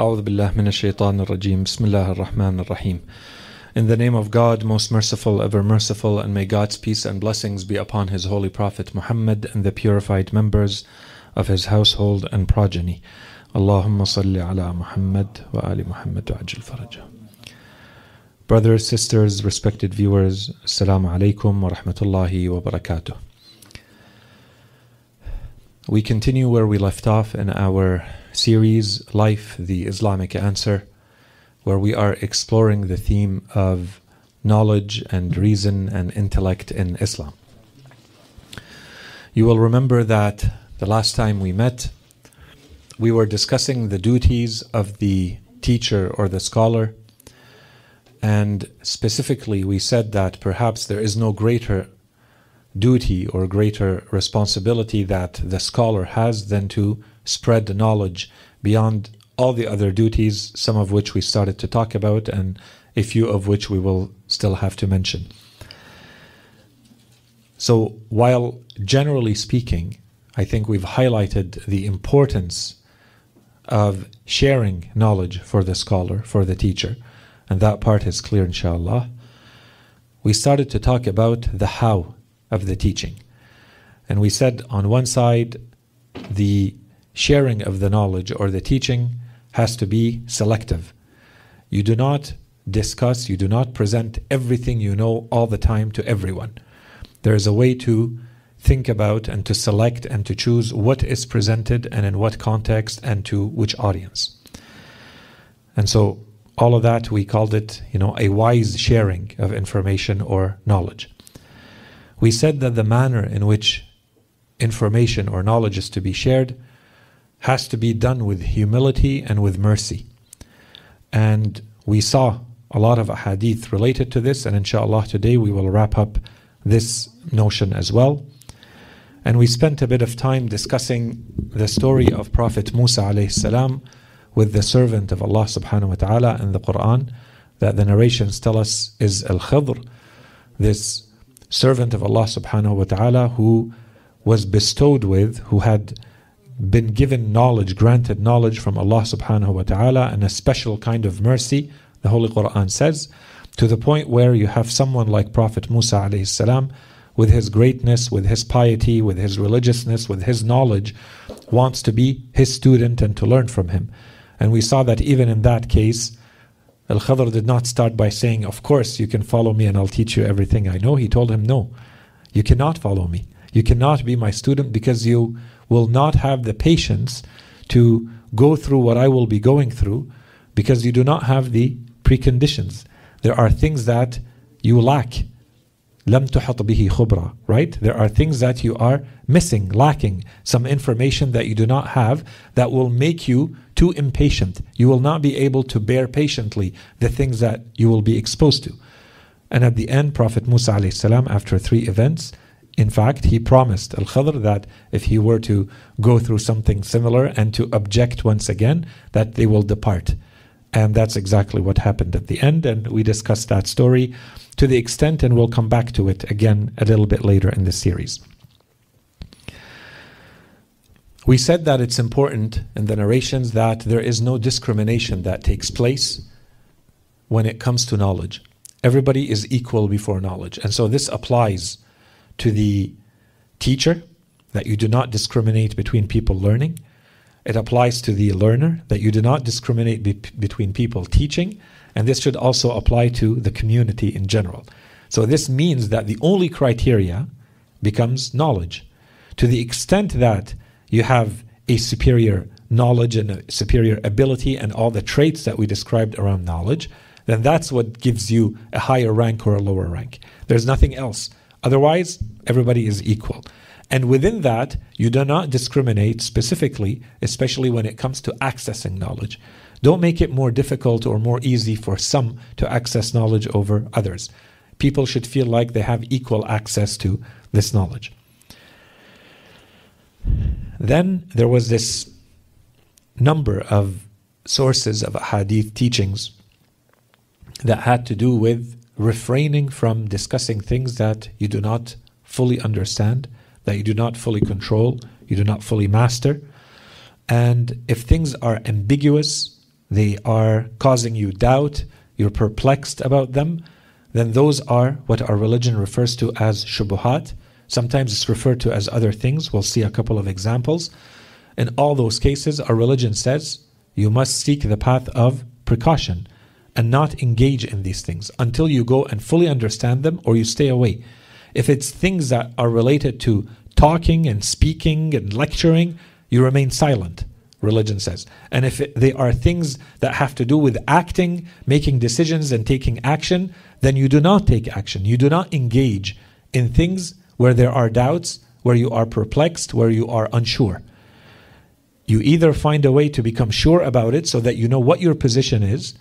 A'udhu billah min ash-shaytan ar-Rahman. In the name of God, most merciful, ever merciful, and may God's peace and blessings be upon his holy prophet Muhammad and the purified members of his household and progeny. Allahumma salli ala Muhammad wa ali Muhammad wa ajil faraja. Brothers, sisters, respected viewers, Assalamu alaikum wa rahmatullahi wa barakatuh. We continue where we left off in our series, Life, the Islamic Answer, where we are exploring the theme of knowledge and reason and intellect in Islam. You will remember that the last time we met, we were discussing the duties of the teacher or the scholar, and specifically we said that perhaps there is no greater duty or greater responsibility that the scholar has than to spread the knowledge beyond all the other duties, some of which we started to talk about, and a few of which we will still have to mention. So, while generally speaking, I think we've highlighted the importance of sharing knowledge for the scholar, for the teacher, and that part is clear, inshallah. We started to talk about the how of the teaching. And we said on one side, the sharing of the knowledge or the teaching has to be selective. You do not discuss, you do not present everything you know all the time to everyone. There is a way to think about and to select and to choose what is presented and in what context and to which audience. And so all of that we called it, you know, a wise sharing of information or knowledge. We said that the manner in which information or knowledge is to be shared has to be done with humility and with mercy. And we saw a lot of hadith related to this, and inshallah today we will wrap up this notion as well. And we spent a bit of time discussing the story of Prophet Musa alayhi salam with the servant of Allah subhanahu wa ta'ala in the Quran that the narrations tell us is Al Khidr, this servant of Allah subhanahu wa ta'ala who was bestowed with, who had been given knowledge, granted knowledge from Allah subhanahu wa ta'ala, and a special kind of mercy, the Holy Quran says, to the point where you have someone like Prophet Musa alayhi salam, with his greatness, with his piety, with his religiousness, with his knowledge, wants to be his student and to learn from him. And we saw that even in that case, Al Khadr did not start by saying, Of course, you can follow me and I'll teach you everything I know. He told him, No, you cannot follow me. You cannot be my student because you will not have the patience to go through what I will be going through because you do not have the preconditions. There are things that you lack. لم تحط به خبرة, right? There are things that you are missing, lacking, some information that you do not have that will make you too impatient. You will not be able to bear patiently the things that you will be exposed to. And at the end, Prophet Musa salam, after three events, in fact, he promised Al Khadr that if he were to go through something similar and to object once again, that they will depart. And that's exactly what happened at the end. And we discussed that story to the extent, and we'll come back to it again a little bit later in the series. We said that it's important in the narrations that there is no discrimination that takes place when it comes to knowledge. Everybody is equal before knowledge. And so this applies to the teacher, that you do not discriminate between people learning. It applies to the learner, that you do not discriminate be- between people teaching. And this should also apply to the community in general. So this means that the only criteria becomes knowledge. To the extent that you have a superior knowledge and a superior ability and all the traits that we described around knowledge, then that's what gives you a higher rank or a lower rank. There's nothing else. Otherwise, everybody is equal. And within that, you do not discriminate specifically, especially when it comes to accessing knowledge. Don't make it more difficult or more easy for some to access knowledge over others. People should feel like they have equal access to this knowledge. Then there was this number of sources of hadith teachings that had to do with refraining from discussing things that you do not fully understand, that you do not fully control, you do not fully master. And if things are ambiguous, they are causing you doubt, you're perplexed about them, then those are what our religion refers to as shubuhat. Sometimes it's referred to as other things. We'll see a couple of examples. In all those cases, our religion says you must seek the path of precaution and not engage in these things until you go and fully understand them or you stay away. If it's things that are related to talking and speaking and lecturing, you remain silent, religion says. And if it, they are things that have to do with acting, making decisions, and taking action, then you do not take action. You do not engage in things where there are doubts, where you are perplexed, where you are unsure. You either find a way to become sure about it so that you know what your position is,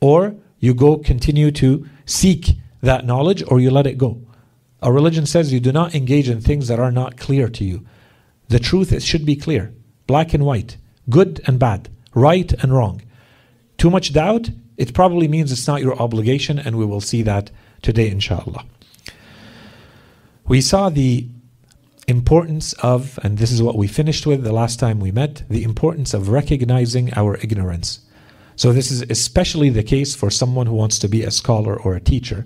or you go continue to seek that knowledge, or you let it go. Our religion says you do not engage in things that are not clear to you. The truth it should be clear, black and white, good and bad, right and wrong. Too much doubt, it probably means it's not your obligation, and we will see that today, inshallah. We saw the importance of, and this is what we finished with the last time we met, the importance of recognizing our ignorance. So, this is especially the case for someone who wants to be a scholar or a teacher.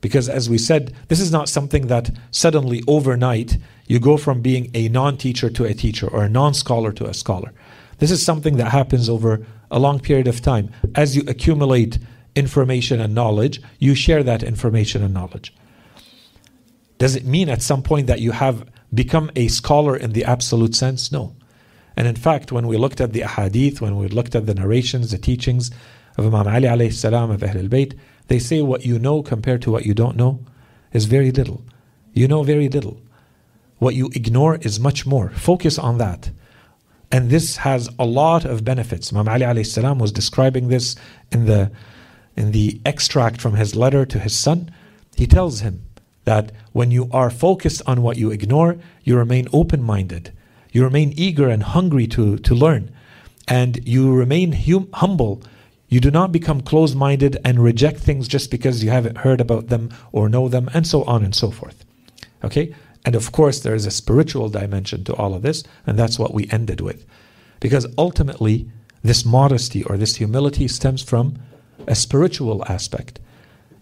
Because, as we said, this is not something that suddenly overnight you go from being a non teacher to a teacher or a non scholar to a scholar. This is something that happens over a long period of time. As you accumulate information and knowledge, you share that information and knowledge. Does it mean at some point that you have become a scholar in the absolute sense? No. And in fact, when we looked at the ahadith, when we looked at the narrations, the teachings of Imam Ali alayhi salam of Ahlul Bayt, they say what you know compared to what you don't know is very little. You know very little. What you ignore is much more. Focus on that. And this has a lot of benefits. Imam Ali alayhi salam was describing this in the in the extract from his letter to his son. He tells him that when you are focused on what you ignore, you remain open-minded. You remain eager and hungry to, to learn. And you remain hum- humble. You do not become closed minded and reject things just because you haven't heard about them or know them, and so on and so forth. Okay? And of course, there is a spiritual dimension to all of this, and that's what we ended with. Because ultimately, this modesty or this humility stems from a spiritual aspect.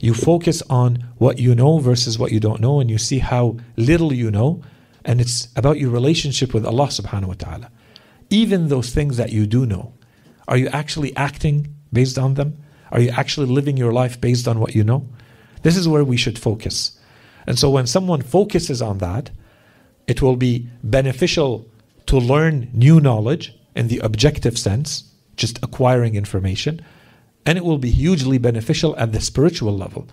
You focus on what you know versus what you don't know, and you see how little you know, and it's about your relationship with Allah subhanahu wa ta'ala. Even those things that you do know, are you actually acting based on them? Are you actually living your life based on what you know? This is where we should focus. And so when someone focuses on that, it will be beneficial to learn new knowledge in the objective sense, just acquiring information, and it will be hugely beneficial at the spiritual level.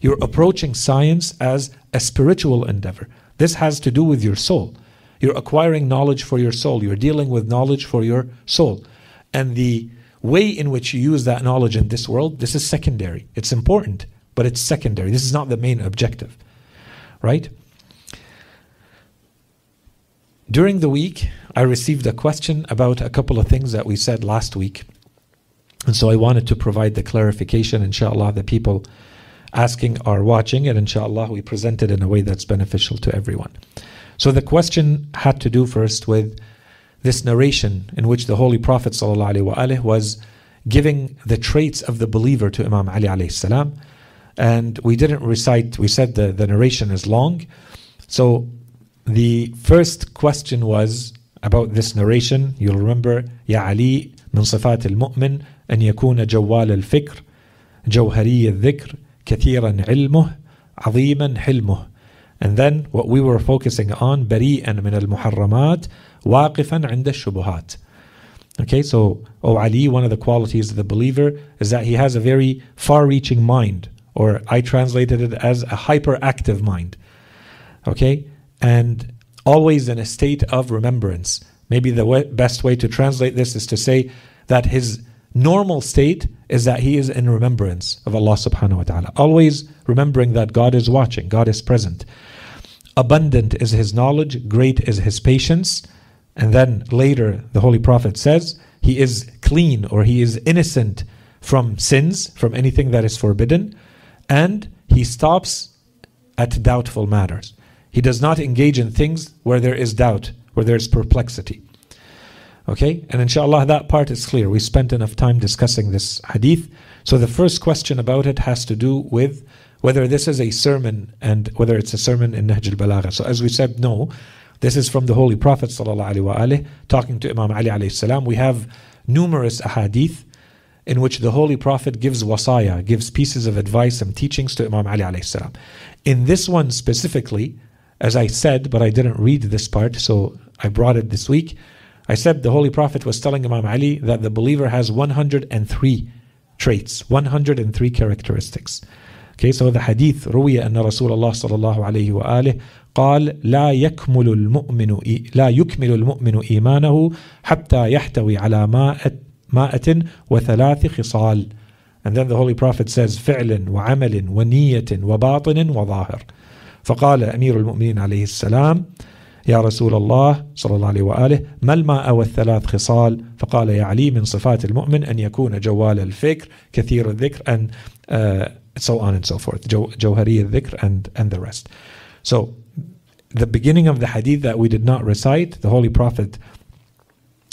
You're approaching science as a spiritual endeavor. This has to do with your soul. You're acquiring knowledge for your soul. You're dealing with knowledge for your soul. And the way in which you use that knowledge in this world, this is secondary. It's important, but it's secondary. This is not the main objective right? During the week, I received a question about a couple of things that we said last week. And so I wanted to provide the clarification, inshallah, the people asking are watching, and inshallah, we present it in a way that's beneficial to everyone. So the question had to do first with this narration in which the Holy Prophet ﷺ was giving the traits of the believer to Imam Ali alayhi. And we didn't recite, we said the, the narration is long. So the first question was about this narration. You'll remember, Ya Ali, min صفات al-mu'min, an جوال الفكر al-fikr, كثيرا علمه عظيما حلمه and then what we were focusing on بريئا من المحرمات واقفا عند الشبهات Okay, so, oh Ali, one of the qualities of the believer is that he has a very far reaching mind or I translated it as a hyperactive mind. Okay? And always in a state of remembrance. Maybe the way, best way to translate this is to say that his normal state is that he is in remembrance of Allah subhanahu wa ta'ala. Always remembering that God is watching, God is present. Abundant is his knowledge, great is his patience. And then later, the Holy Prophet says, he is clean or he is innocent from sins, from anything that is forbidden and he stops at doubtful matters. He does not engage in things where there is doubt, where there is perplexity. Okay, and inshallah that part is clear. We spent enough time discussing this hadith. So the first question about it has to do with whether this is a sermon and whether it's a sermon in Nahj al-Balagha. So as we said, no. This is from the Holy Prophet talking to Imam Ali alayhi. We have numerous ahadith in which the Holy Prophet gives wasaya, gives pieces of advice and teachings to Imam Ali alayhi. In this one specifically, as I said, but I didn't read this part, so I brought it this week. I said the Holy Prophet was telling Imam Ali that the believer has 103 traits, 103 characteristics. Okay, so the hadith روي أن رسول الله صلى الله عليه وآله قال لا يكمل المؤمن لا يكمل المؤمن إيمانه حتى يحتوي على ماء ماءة وثلاث خصال and then the Holy Prophet says فعل وعمل ونية وباطن وظاهر فقال أمير المؤمنين عليه السلام يا رسول الله صلى الله عليه وآله ما الماء والثلاث خصال فقال يا علي من صفات المؤمن أن يكون جوال الفكر كثير الذكر and uh, so on and so forth جوهري الذكر and, and the rest so the beginning of the hadith that we did not recite the Holy Prophet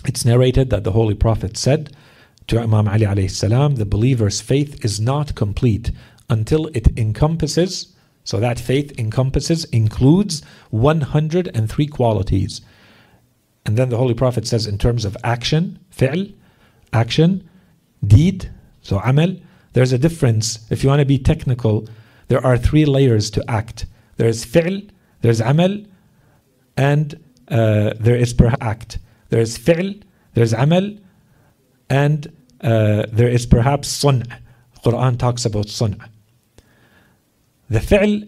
it's narrated that the Holy Prophet said to Imam Ali alayhi salam the believer's faith is not complete until it encompasses so that faith encompasses, includes 103 qualities. And then the Holy Prophet says, in terms of action, fi'l, action, deed, so amal, there's a difference. If you want to be technical, there are three layers to act. There's fi'l, there's amal, and uh, there is perhaps act. There's fi'l, there's amal, and uh, there is perhaps sun'. Quran talks about sun'. The fi'l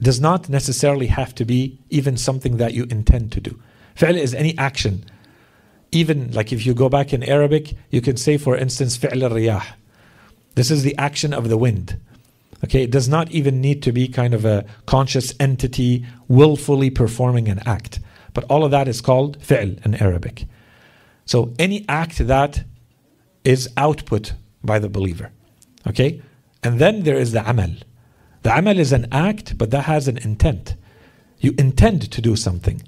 does not necessarily have to be even something that you intend to do. Fi'l is any action. Even like if you go back in Arabic, you can say, for instance, fi'l al-riyah. This is the action of the wind. Okay, it does not even need to be kind of a conscious entity willfully performing an act. But all of that is called fi'l in Arabic. So any act that is output by the believer. Okay? And then there is the amal. The amal is an act, but that has an intent. You intend to do something.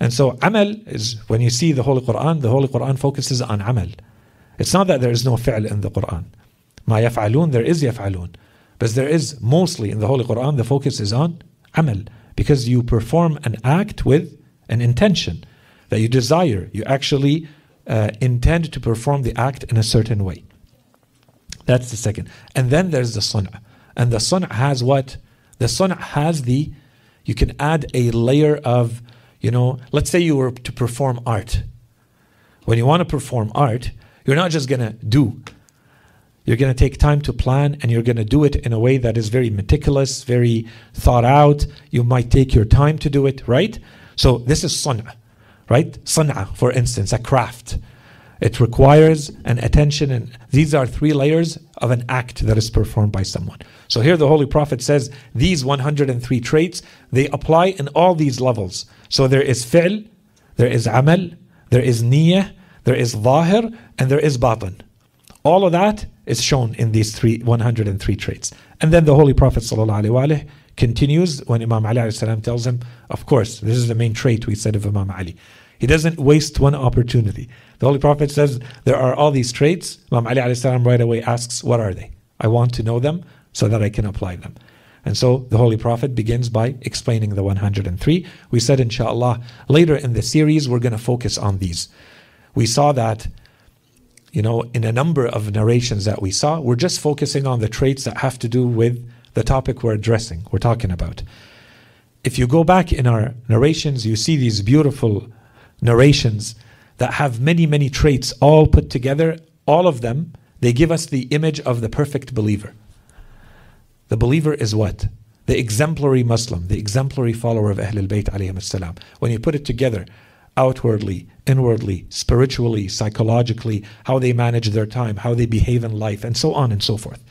And so amal is when you see the Holy Quran, the Holy Quran focuses on amal. It's not that there is no fi'l in the Quran. Ma yaf'alun, there is yaf'alun. But there is mostly in the Holy Quran, the focus is on amal. Because you perform an act with an intention that you desire. You actually uh, intend to perform the act in a certain way. That's the second. And then there's the sunnah. And the sun has what? The sun has the, you can add a layer of, you know, let's say you were to perform art. When you want to perform art, you're not just going to do. You're going to take time to plan and you're going to do it in a way that is very meticulous, very thought out. You might take your time to do it, right? So this is sun'a, right? Sun'a, for instance, a craft. It requires an attention, and these are three layers of an act that is performed by someone. So here the Holy Prophet says these 103 traits, they apply in all these levels. So there is fi'l, there is amal, there is niyyah, there is zahir, and there is batin. All of that is shown in these three 103 traits. And then the Holy Prophet ﷺ continues when Imam Ali tells him, of course, this is the main trait we said of Imam Ali. He doesn't waste one opportunity. The Holy Prophet says there are all these traits. Imam Ali salam right away asks, What are they? I want to know them so that I can apply them. And so the Holy Prophet begins by explaining the 103. We said, inshallah, later in the series, we're going to focus on these. We saw that, you know, in a number of narrations that we saw, we're just focusing on the traits that have to do with the topic we're addressing, we're talking about. If you go back in our narrations, you see these beautiful narrations that have many, many traits all put together, all of them, they give us the image of the perfect believer. The believer is what? The exemplary Muslim, the exemplary follower of Ahlul Bayt. When you put it together, outwardly, inwardly, spiritually, psychologically, how they manage their time, how they behave in life, and so on and so forth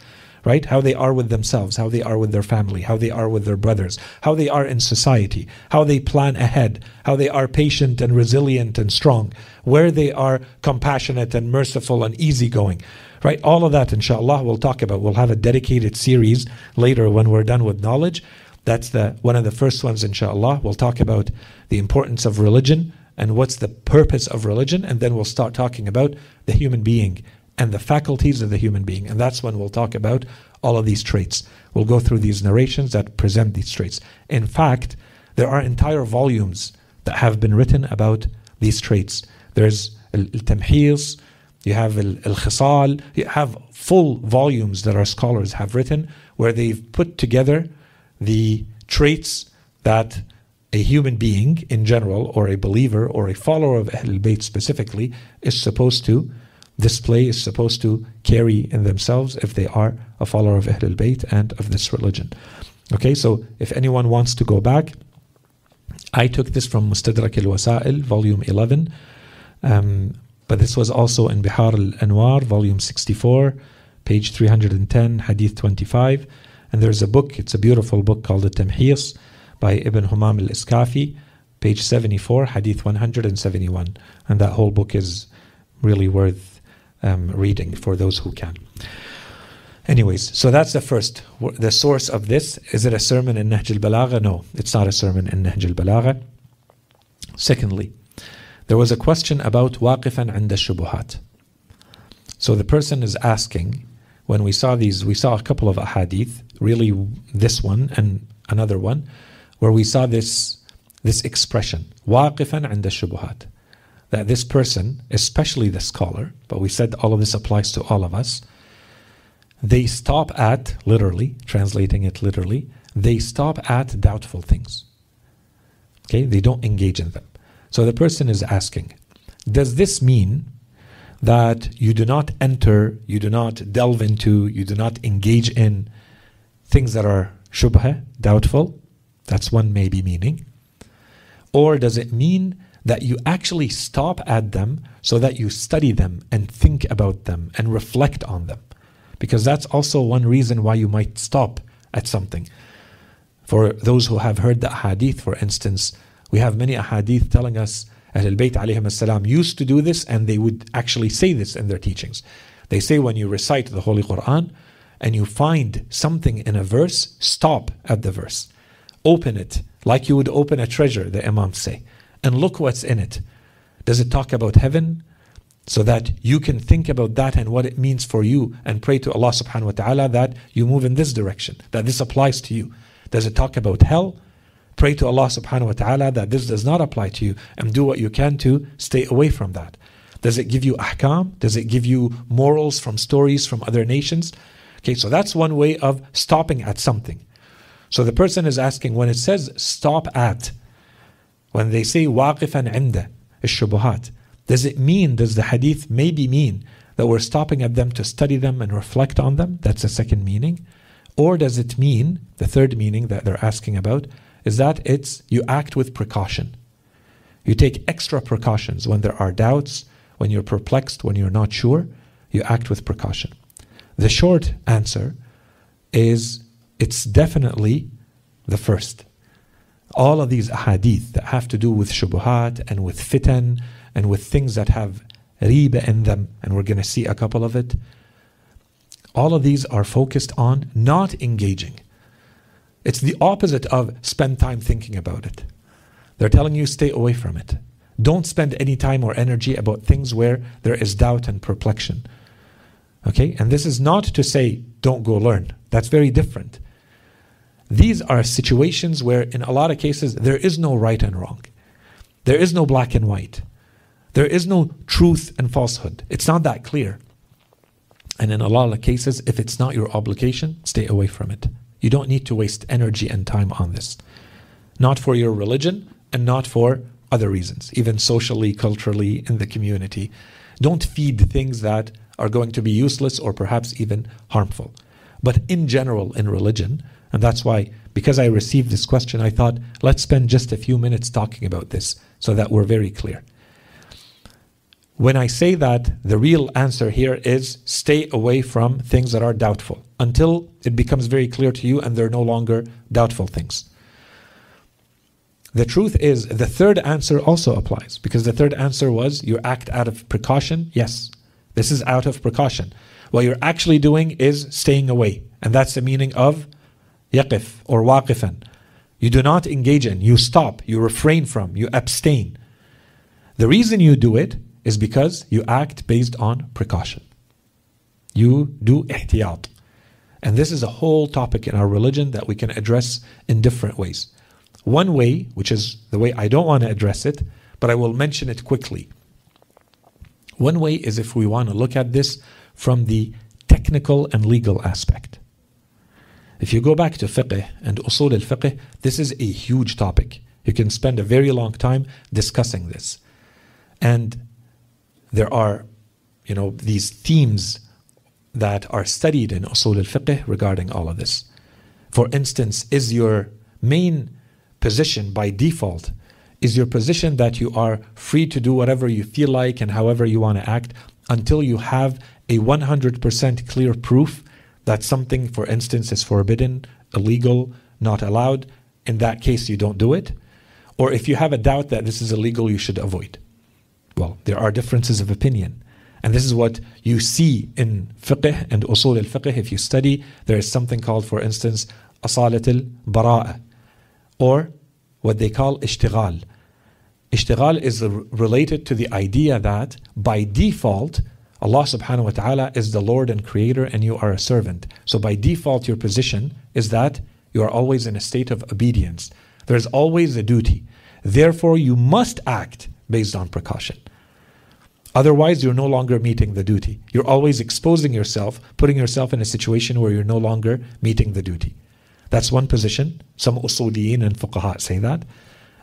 right? How they are with themselves, how they are with their family, how they are with their brothers, how they are in society, how they plan ahead, how they are patient and resilient and strong, where they are compassionate and merciful and easygoing. Right? All of that, inshallah, we'll talk about. We'll have a dedicated series later when we're done with knowledge. That's the one of the first ones, inshallah. We'll talk about the importance of religion and what's the purpose of religion, and then we'll start talking about the human being and the faculties of the human being. And that's when we'll talk about all of these traits. We'll go through these narrations that present these traits. In fact, there are entire volumes that have been written about these traits. There's al-tamhis, you have al-khisal, you have full volumes that our scholars have written where they've put together the traits that a human being in general, or a believer, or a follower of Ahlul Bayt specifically, is supposed to display, is supposed to carry in themselves if they are a follower of Ahlul Bayt and of this religion. Okay, so if anyone wants to go back, I took this from Mustadrak al Wasail, volume 11, um, but this was also in Bihar al Anwar, volume 64, page 310, hadith 25. And there's a book, it's a beautiful book called the Tamhis by Ibn Humam al Iskafi, page 74, Hadith 171. And that whole book is really worth um, reading for those who can. Anyways, so that's the first. The source of this is it a sermon in Nahj al Balagha? No, it's not a sermon in Nahj al Balagha. Secondly, there was a question about waqifan and shubuhat. So the person is asking, when we saw these, we saw a couple of ahadith, really this one and another one, where we saw this, this expression, waqifan and shubuhat. That this person, especially the scholar, but we said all of this applies to all of us, they stop at, literally, translating it literally, they stop at doubtful things. Okay, they don't engage in them. So the person is asking, does this mean that you do not enter, you do not delve into, you do not engage in things that are shubha, doubtful? That's one maybe meaning. Or does it mean that you actually stop at them so that you study them and think about them and reflect on them? Because that's also one reason why you might stop at something. For those who have heard the hadith, for instance, we have many hadith telling us Ahlul Bayt alayhim used to do this and they would actually say this in their teachings. They say when you recite the Holy Quran and you find something in a verse, stop at the verse. Open it like you would open a treasure, the Imams say, and look what's in it. Does it talk about heaven? So that you can think about that and what it means for you and pray to Allah subhanahu wa ta'ala that you move in this direction, that this applies to you. Does it talk about hell? Pray to Allah subhanahu wa ta'ala that this does not apply to you and do what you can to stay away from that. Does it give you ahkam? Does it give you morals from stories from other nations? Okay, so that's one way of stopping at something. So the person is asking when it says stop at, when they say waqifan inda, shubuhat, does it mean, does the hadith maybe mean that we're stopping at them to study them and reflect on them? That's the second meaning. Or does it mean, the third meaning that they're asking about, is that it's you act with precaution. You take extra precautions when there are doubts, when you're perplexed, when you're not sure, you act with precaution. The short answer is it's definitely the first. All of these hadith that have to do with shubuhat and with fitan and with things that have riba in them, and we're going to see a couple of it, all of these are focused on not engaging. It's the opposite of spend time thinking about it. They're telling you stay away from it. Don't spend any time or energy about things where there is doubt and perplexion. Okay? And this is not to say don't go learn. That's very different. These are situations where, in a lot of cases, there is no right and wrong. There is no black and white. There is no truth and falsehood. It's not that clear. And in a lot of cases, if it's not your obligation, stay away from it. You don't need to waste energy and time on this. Not for your religion and not for other reasons, even socially, culturally, in the community. Don't feed things that are going to be useless or perhaps even harmful. But in general, in religion, and that's why, because I received this question, I thought, let's spend just a few minutes talking about this so that we're very clear. When I say that, the real answer here is stay away from things that are doubtful until it becomes very clear to you and they're no longer doubtful things. The truth is, the third answer also applies because the third answer was you act out of precaution. Yes, this is out of precaution. What you're actually doing is staying away. And that's the meaning of yaqif or waqifan. You do not engage in, you stop, you refrain from, you abstain. The reason you do it is because you act based on precaution. You do ihtiyat. And this is a whole topic in our religion that we can address in different ways. One way, which is the way I don't want to address it, but I will mention it quickly. One way is if we want to look at this from the technical and legal aspect. If you go back to fiqh and usul al fiqh, this is a huge topic. You can spend a very long time discussing this. And there are, you know, these themes that are studied in usul al fiqh regarding all of this. For instance, is your main position by default is your position that you are free to do whatever you feel like and however you want to act until you have a 100% clear proof that something, for instance, is forbidden, illegal, not allowed. In that case, you don't do it. Or if you have a doubt that this is illegal, you should avoid. Well, there are differences of opinion. And this is what you see in fiqh and usul al fiqh. If you study, there is something called, for instance, asalat al bara'a, or what they call ishtighal. Ishtighal is related to the idea that by default, Allah subhanahu wa ta'ala is the Lord and Creator and you are a servant. So by default, your position is that you are always in a state of obedience. There's always a duty. Therefore, you must act based on precaution. Otherwise, you're no longer meeting the duty. You're always exposing yourself, putting yourself in a situation where you're no longer meeting the duty. That's one position. Some usuliyin and fuqaha say that.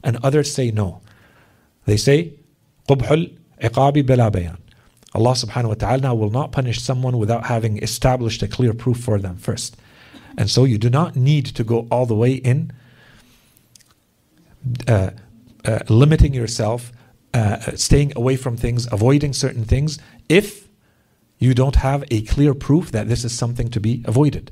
And others say no. They say, قبح العقاب بلا بيان. Allah subhanahu wa ta'ala will not punish someone without having established a clear proof for them first. And so you do not need to go all the way in uh, uh, limiting yourself, uh, staying away from things, avoiding certain things, if you don't have a clear proof that this is something to be avoided.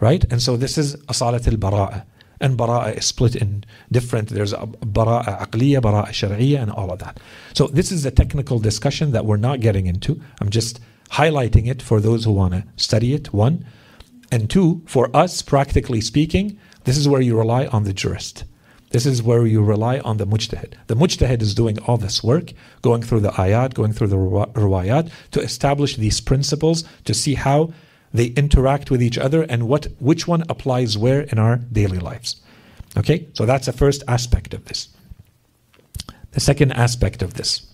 Right? And so this is asalat al bara'a. And bara'a is split in different, there's a bara'a aqliya, bara'a shar'iyya, and all of that. So this is a technical discussion that we're not getting into. I'm just highlighting it for those who want to study it, one. And two, for us, practically speaking, this is where you rely on the jurist. This is where you rely on the mujtahid. The mujtahid is doing all this work, going through the ayat, going through the ruwayat, to establish these principles, to see how they interact with each other and what which one applies where in our daily lives. Okay? So that's the first aspect of this. The second aspect of this.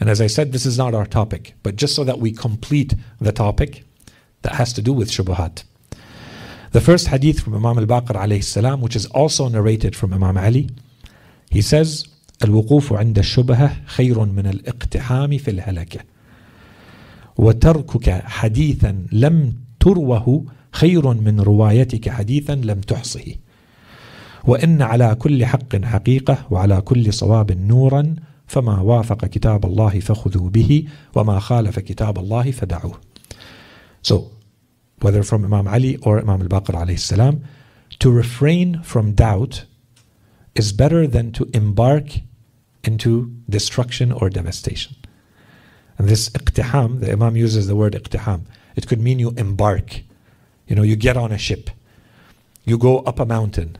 And as I said, this is not our topic, but just so that we complete the topic that has to do with shubuhat. The first hadith from Imam al-Baqir alayhi salam, which is also narrated from Imam Ali, he says, الوقوف عند الشبهة خير من الاقتحام في الهلكة وتركك حديثا لم تروه خير من روايتك حديثا لم تحصه وإن على كل حق حقيقة وعلى كل صواب نورا فما وافق كتاب الله فخذوا به وما خالف كتاب الله فدعوه So, whether from Imam Ali or Imam al-Baqir alayhi salam, to refrain from doubt is better than to embark into destruction or devastation. And this iqtiham, the Imam uses the word iqtiham. It could mean you embark. You know, you get on a ship. You go up a mountain.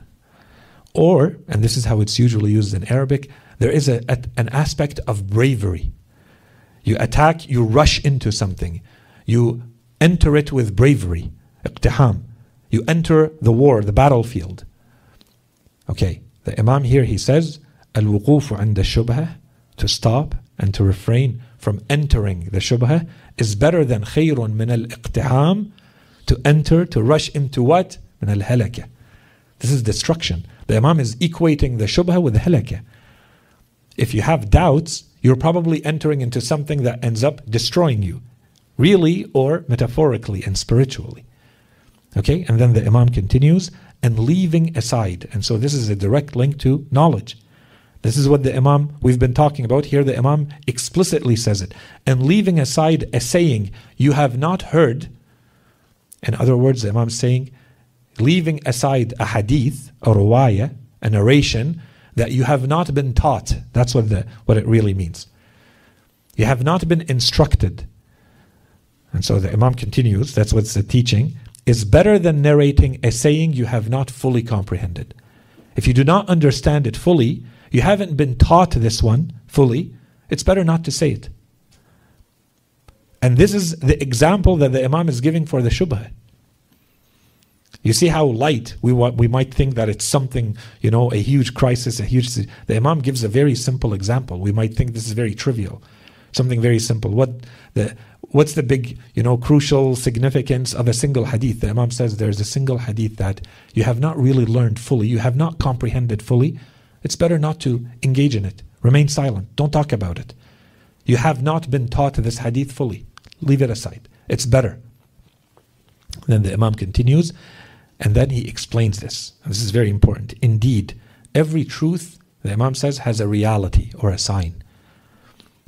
Or, and this is how it's usually used in Arabic, there is a, a, an aspect of bravery. You attack, you rush into something. You enter it with bravery. Iqtiham. You enter the war, the battlefield. Okay, the Imam here he says, Al-wuqufu the shubha, to stop and to refrain from entering the shubha is better than khayrun min al-iqtiham to enter, to rush into what? Min al-halakah. This is destruction. The Imam is equating the shubha with halakah. If you have doubts, you're probably entering into something that ends up destroying you, really or metaphorically and spiritually. Okay, and then the Imam continues, and leaving aside. And so this is a direct link to knowledge. This is what the Imam we've been talking about here. The Imam explicitly says it. And leaving aside a saying you have not heard, in other words, the Imam is saying, leaving aside a hadith, a ruwaya, a narration that you have not been taught. That's what, the, what it really means. You have not been instructed. And so the Imam continues, that's what's the teaching, is better than narrating a saying you have not fully comprehended. If you do not understand it fully, you haven't been taught this one fully. it's better not to say it. And this is the example that the Imam is giving for the shubha. You see how light we want, we might think that it's something, you know, a huge crisis, a huge. The Imam gives a very simple example. We might think this is very trivial, something very simple. What the what's the big, you know, crucial significance of a single hadith? The Imam says there's a single hadith that you have not really learned fully, you have not comprehended fully. It's better not to engage in it. Remain silent. Don't talk about it. You have not been taught this hadith fully. Leave it aside. It's better. Then the Imam continues, and then he explains this. This is very important. Indeed, every truth, the Imam says, has a reality or a sign.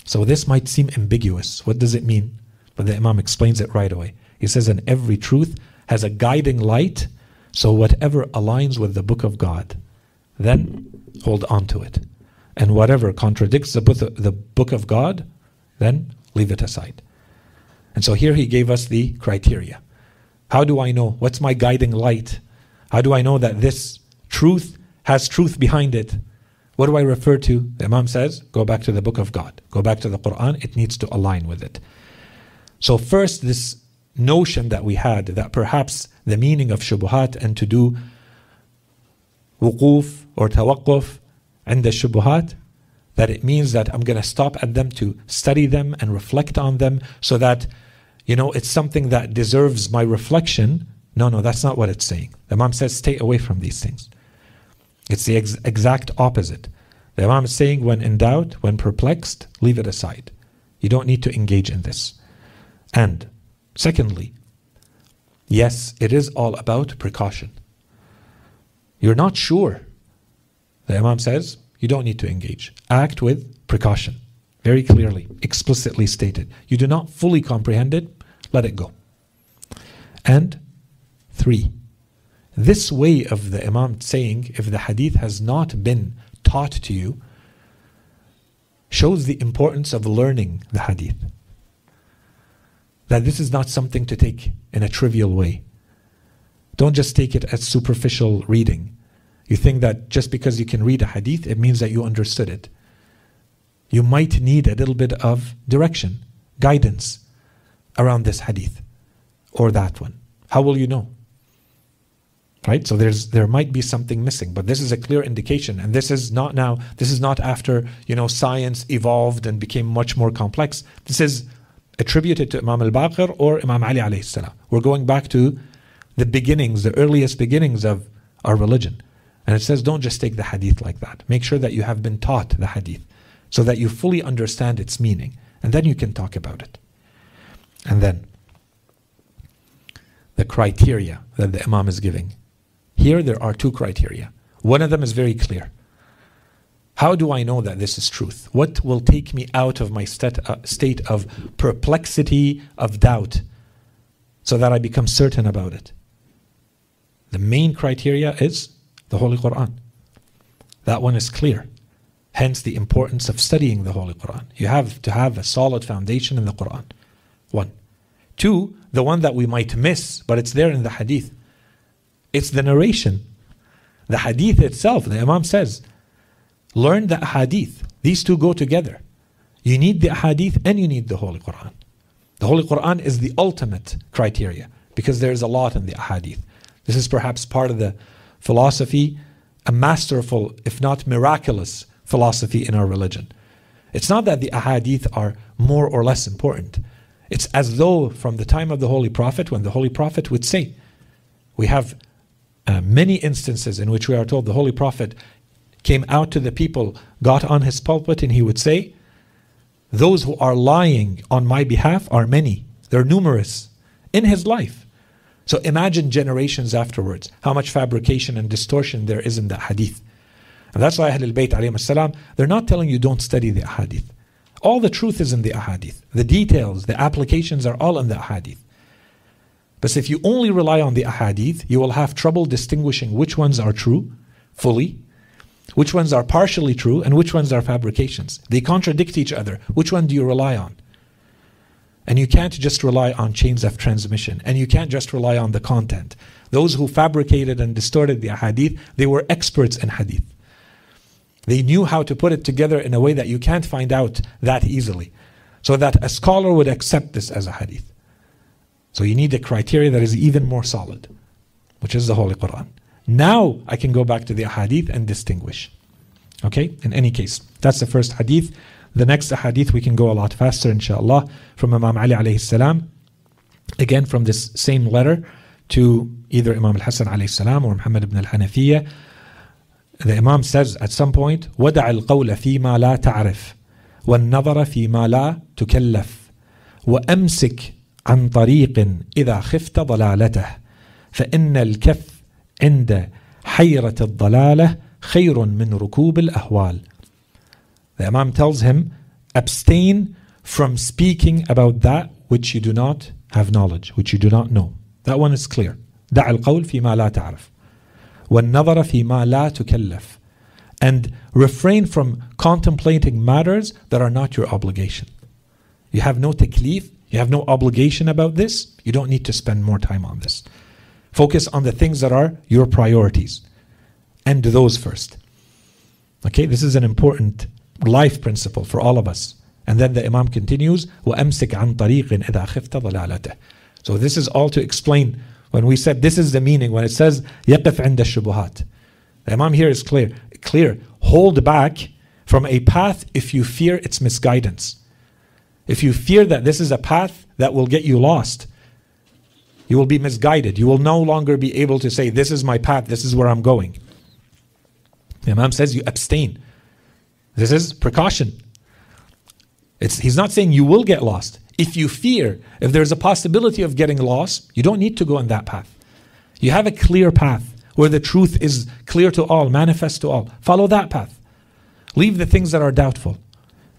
So this might seem ambiguous. What does it mean? But the Imam explains it right away. He says, and every truth has a guiding light, so whatever aligns with the book of God, then hold on to it. And whatever contradicts the the book of God, then leave it aside. And so here he gave us the criteria. How do I know? What's my guiding light? How do I know that this truth has truth behind it? What do I refer to? The Imam says, go back to the book of God. Go back to the Quran. It needs to align with it. So, first, this notion that we had that perhaps the meaning of shubuhat and to do wuquf or and the shubuhat that it means that I'm going to stop at them to study them and reflect on them so that, you know, it's something that deserves my reflection. No, no, that's not what it's saying. The Imam says, stay away from these things. It's the ex- exact opposite. The Imam is saying, when in doubt, when perplexed, leave it aside. You don't need to engage in this. And secondly, yes, it is all about precaution. You're not sure. The Imam says, you don't need to engage. Act with precaution. Very clearly, explicitly stated. You do not fully comprehend it, let it go. And three, this way of the Imam saying, if the hadith has not been taught to you, shows the importance of learning the hadith. That this is not something to take in a trivial way. Don't just take it as superficial reading. You think that just because you can read a hadith, it means that you understood it. You might need a little bit of direction, guidance around this hadith or that one. How will you know? Right? So there's there might be something missing, but this is a clear indication. And this is not now, this is not after, you know, science evolved and became much more complex. This is attributed to Imam al-Baqir or Imam Ali alayhi salam. We're going back to the beginnings, the earliest beginnings of our religion. And it says, don't just take the hadith like that. Make sure that you have been taught the hadith so that you fully understand its meaning. And then you can talk about it. And then, the criteria that the Imam is giving. Here, there are two criteria. One of them is very clear. How do I know that this is truth? What will take me out of my state, uh, state of perplexity, of doubt, so that I become certain about it? The main criteria is the Holy Quran. That one is clear. Hence the importance of studying the Holy Quran. You have to have a solid foundation in the Quran. One. Two, the one that we might miss, but it's there in the hadith. It's the narration. The hadith itself, the Imam says, learn the hadith. These two go together. You need the hadith and you need the Holy Quran. The Holy Quran is the ultimate criteria because there's a lot in the hadith. This is perhaps part of the philosophy, a masterful, if not miraculous, philosophy in our religion. It's not that the ahadith are more or less important. It's as though from the time of the Holy Prophet, when the Holy Prophet would say, we have uh, many instances in which we are told the Holy Prophet came out to the people, got on his pulpit, and he would say, Those who are lying on my behalf are many, they're numerous in his life. So imagine generations afterwards, how much fabrication and distortion there is in the hadith. And that's why Ahlul Bayt alayhi they're not telling you don't study the hadith. All the truth is in the hadith. The details, the applications are all in the hadith. But if you only rely on the hadith, you will have trouble distinguishing which ones are true fully, which ones are partially true, and which ones are fabrications. They contradict each other. Which one do you rely on? And you can't just rely on chains of transmission. And you can't just rely on the content. Those who fabricated and distorted the hadith, they were experts in hadith. They knew how to put it together in a way that you can't find out that easily. So that a scholar would accept this as a hadith. So you need a criteria that is even more solid, which is the Holy Quran. Now I can go back to the hadith and distinguish. Okay, in any case, that's the first hadith. The next hadith we can go a lot faster, inshallah, from Imam Ali alayhi salam. Again, from this same letter to either Imam al Hasan alayhi salam or Muhammad ibn al Hanafiyyah. The Imam says at some point, ودع القول فيما لا تعرف والنظر فيما لا تكلف وأمسك عن طريق إذا خفت ضلالته فإن الكف عند حيرة الضلالة خير من ركوب الأهوال The Imam tells him, abstain from speaking about that which you do not have knowledge, which you do not know. That one is clear. دع القول فيما لا تعرف والنظر فيما لا تكلف and refrain from contemplating matters that are not your obligation. You have no taklif, you have no obligation about this, you don't need to spend more time on this. Focus on the things that are your priorities and do those first. Okay, this is an important life principle for all of us. And then the Imam continues, وَأَمْسِكْ عَنْ طَرِيقٍ إِذَا خِفْتَ ضَلَالَتَهِ So this is all to explain when we said this is the meaning, when it says يَقِفْ عِنْدَ الشُّبُهَاتِ The Imam here is clear. Clear. Hold back from a path if you fear its misguidance. If you fear that this is a path that will get you lost, you will be misguided. You will no longer be able to say, This is my path, this is where I'm going. The Imam says you abstain. This is precaution. It's, he's not saying you will get lost. If you fear, if there's a possibility of getting lost, you don't need to go on that path. You have a clear path where the truth is clear to all, manifest to all. Follow that path. Leave the things that are doubtful.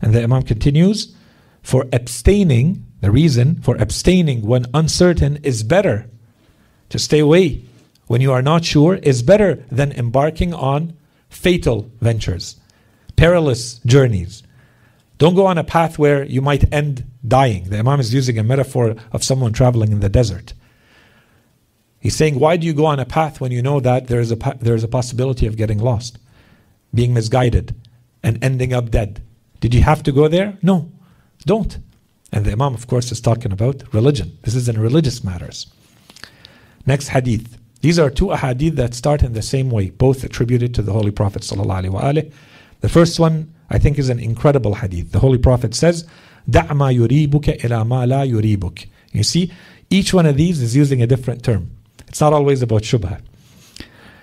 And the Imam continues for abstaining, the reason for abstaining when uncertain is better. To stay away when you are not sure is better than embarking on fatal ventures, perilous journeys. Don't go on a path where you might end dying. The Imam is using a metaphor of someone traveling in the desert. He's saying, why do you go on a path when you know that there is a, there is a possibility of getting lost, being misguided, and ending up dead? Did you have to go there? No, don't. And the Imam, of course, is talking about religion. This is in religious matters. Next hadith. These are two ahadith that start in the same way, both attributed to the Holy Prophet. The first one, I think, is an incredible hadith. The Holy Prophet says, دع ما يريبك إلى ما لا يريبك. You see, each one of these is using a different term. It's not always about shubha.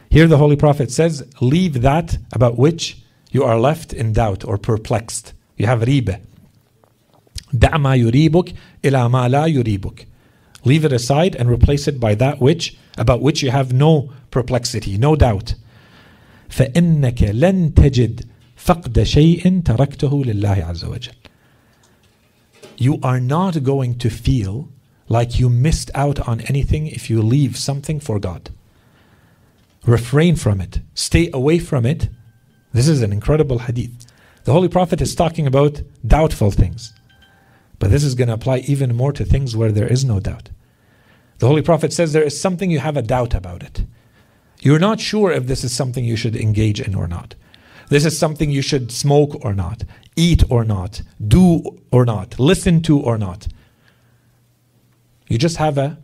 Here the Holy Prophet says, leave that about which you are left in doubt or perplexed. You have riba. دع ما يريبك إلى ما لا يريبك. Leave it aside and replace it by that which about which you have no perplexity, no doubt. فإنك لن تجد فقد شيء تركته لله عز وجل. You are not going to feel like you missed out on anything if you leave something for God. Refrain from it. Stay away from it. This is an incredible hadith. The Holy Prophet is talking about doubtful things. But this is going to apply even more to things where there is no doubt. The Holy Prophet says there is something you have a doubt about it. You're not sure if this is something you should engage in or not. This is something you should smoke or not, eat or not, do or not, listen to or not. You just have a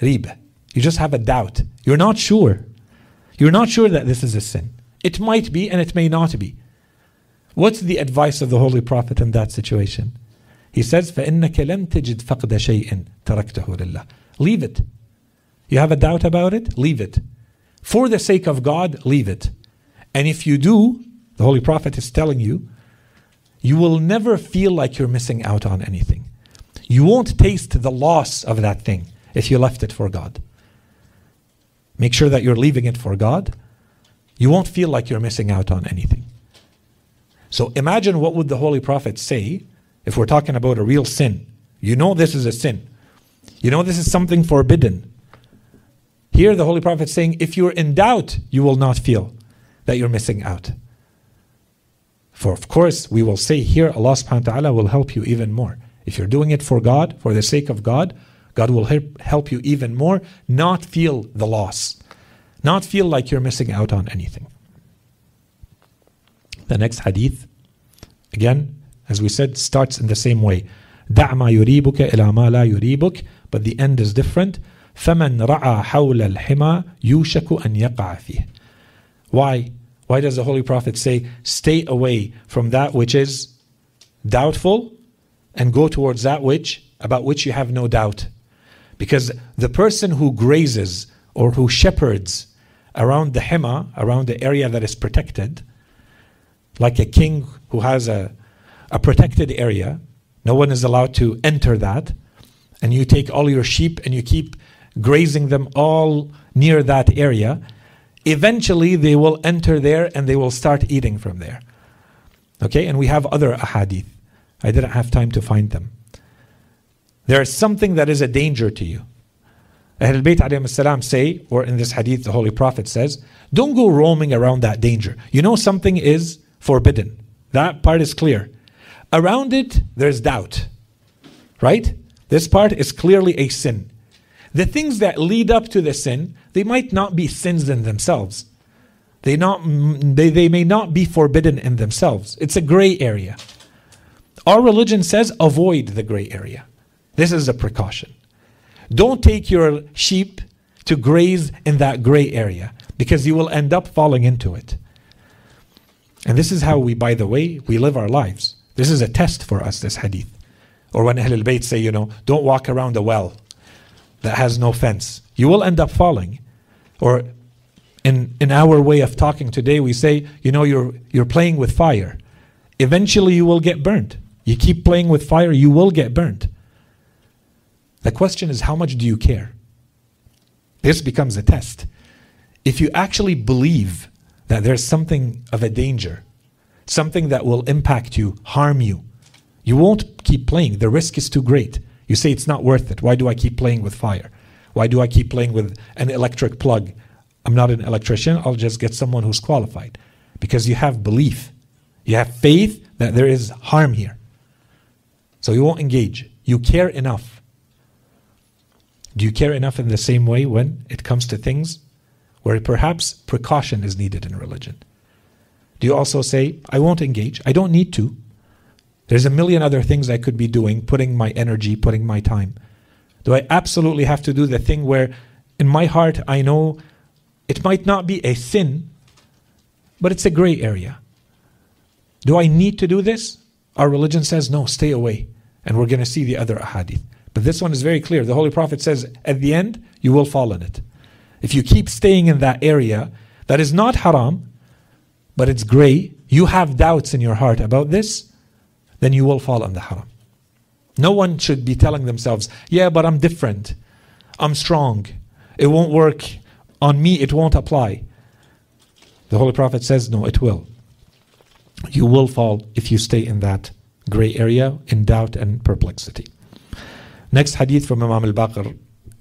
rib. You just have a doubt. You're not sure. You're not sure that this is a sin. It might be and it may not be. What's the advice of the Holy Prophet in that situation? He says, فَإِنَّكَ لَمْ تَجِدْ فَقْدَ شَيْءٍ تَرَكْتَهُ لِلَّهِ Leave it. You have a doubt about it? Leave it. For the sake of God, leave it. And if you do, the Holy Prophet is telling you, you will never feel like you're missing out on anything. You won't taste the loss of that thing if you left it for God. Make sure that you're leaving it for God. You won't feel like you're missing out on anything. So imagine what would the Holy Prophet say if we're talking about a real sin. You know this is a sin. You know, this is something forbidden. Here, the Holy Prophet saying, if you're in doubt, you will not feel that you're missing out. For of course, we will say here, Allah subhanahu wa ta'ala will help you even more. If you're doing it for God, for the sake of God, God will help you even more, not feel the loss, not feel like you're missing out on anything. The next hadith, again, as we said, starts in the same way. دع ما يريبك إلى ما لا يريبك but the end is different فمن رعى حول الحمى يوشك أن يقع فيه Why? why does the Holy Prophet say, stay away from that which is doubtful and go towards that which, about which you have no doubt? Because the person who grazes or who shepherds around the hima, around the area that is protected, like a king who has a, a protected area, no one is allowed to enter that, and you take all your sheep and you keep grazing them all near that area, eventually they will enter there and they will start eating from there. Okay, and we have other ahadith. I didn't have time to find them. There is something that is a danger to you. Ahl Bayt say, or in this hadith, the Holy Prophet says, don't go roaming around that danger. You know something is forbidden. That part is clear. Around it, there's doubt. Right? This part is clearly a sin. The things that lead up to the sin, they might not be sins in themselves. They, not, mm, they, they may not be forbidden in themselves. It's a gray area. Our religion says avoid the gray area. This is a precaution. Don't take your sheep to graze in that gray area because you will end up falling into it. And this is how we, by the way, we live our lives. This is a test for us, this hadith. Or when Ahlul Bayt say, you know, don't walk around a well that has no fence. You will end up falling. Or in, in our way of talking today, we say, you know, you're, you're playing with fire. Eventually you will get burnt. You keep playing with fire, you will get burnt. The question is, how much do you care? This becomes a test. If you actually believe that there's something of a danger, something that will impact you, harm you, you won't keep playing. The risk is too great. You say it's not worth it. Why do I keep playing with fire? Why do I keep playing with an electric plug? I'm not an electrician. I'll just get someone who's qualified. Because you have belief, you have faith that there is harm here. So you won't engage. You care enough do you care enough in the same way when it comes to things where perhaps precaution is needed in religion? Do you also say, I won't engage, I don't need to? There's a million other things I could be doing, putting my energy, putting my time. Do I absolutely have to do the thing where in my heart I know it might not be a sin, but it's a gray area? Do I need to do this? Our religion says, no, stay away. And we're going to see the other ahadith. But this one is very clear. The Holy Prophet says, at the end, you will fall in it. If you keep staying in that area that is not haram, but it's gray, you have doubts in your heart about this, then you will fall in the haram. No one should be telling themselves, yeah, but I'm different. I'm strong. It won't work. On me, it won't apply. The Holy Prophet says, no, it will. You will fall if you stay in that gray area in doubt and perplexity. Next hadith from Imam al-Baqir,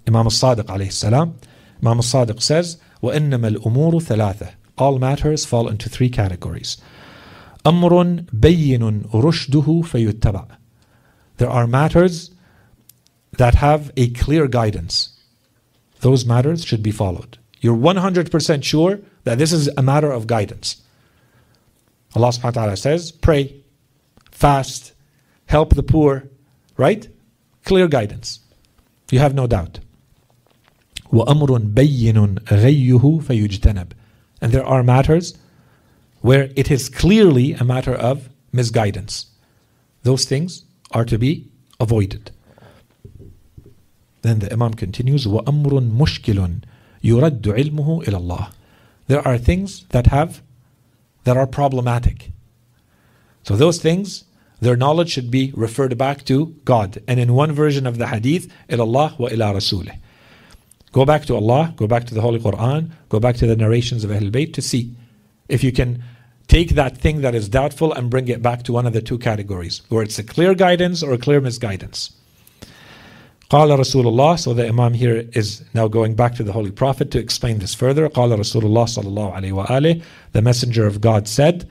Imam al-Sadiq alayhi salam. Imam al-Sadiq says, وَإِنَّمَا الْأُمُورُ ثَلَاثَةً All matters fall into three categories. أمر بين رشده فيتبع. There are matters that have a clear guidance. Those matters should be followed. You're 100% sure that this is a matter of guidance. Allah subhanahu wa ta'ala says, pray, fast, help the poor, right? Clear guidance. You have no doubt. وأمر بين غيه فيجتنب. And there are matters where it is clearly a matter of misguidance. Those things are to be avoided. Then the Imam continues, وَأَمْرٌ مُشْكِلٌ يُرَدُّ عِلْمُهُ إِلَى اللَّهِ There are things that have, that are problematic. So those things their knowledge should be referred back to God. And in one version of the hadith, Allah wa ila rasulih. Go back to Allah, go back to the Holy Quran, go back to the narrations of Ahlul Bayt to see if you can take that thing that is doubtful and bring it back to one of the two categories, where it's a clear guidance or a clear misguidance. قال رسول الله so the Imam here is now going back to the Holy Prophet to explain this further قال رسول الله صلى الله عليه وآله the Messenger of God said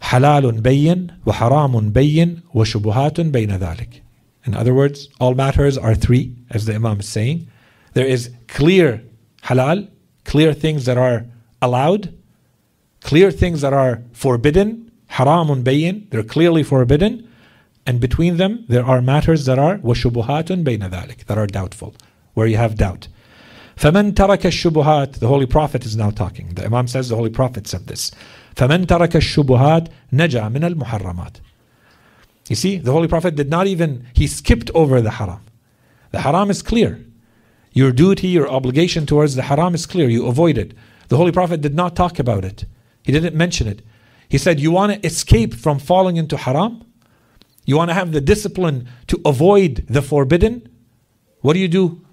حلال بين وحرام بين وشبهات بين ذلك. In other words, all matters are three, as the Imam is saying. There is clear halal, clear things that are allowed, clear things that are forbidden, haramun bayin, they're clearly forbidden, and between them there are matters that are وشبهات بين ذلك, that are doubtful, where you have doubt. فمن ترك الشبهات, the Holy Prophet is now talking. The Imam says the Holy Prophet said this. فمن ترك الشبهات نجا من المحرمات. You see, the Holy Prophet did not even, he skipped over the haram. The haram is clear. Your duty, your obligation towards the haram is clear. You avoid it. The Holy Prophet did not talk about it. He didn't mention it. He said, You want to escape from falling into haram? You want to have the discipline to avoid the forbidden? What do you do?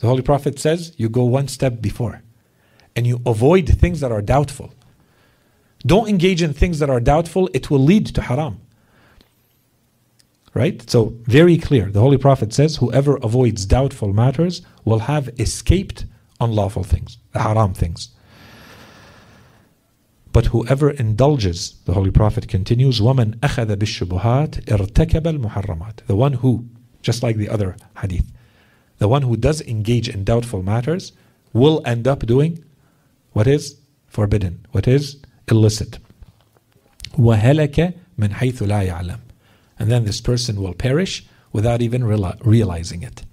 The Holy Prophet says, You go one step before and you avoid things that are doubtful. Don't engage in things that are doubtful, it will lead to haram. Right? So, very clear. The Holy Prophet says, Whoever avoids doubtful matters will have escaped unlawful things, the haram things. But whoever indulges, the Holy Prophet continues, وَمَنْ أَخَذَ بِالشُّبُهَاتِ ارْتَكَبَ الْمُحَرَّمَاتِ The one who, just like the other hadith, the one who does engage in doubtful matters will end up doing what is forbidden, what is illicit. وَهَلَكَ مِنْ حَيْثُ لَا يَعْلَمُ And then this person will perish without even realizing it.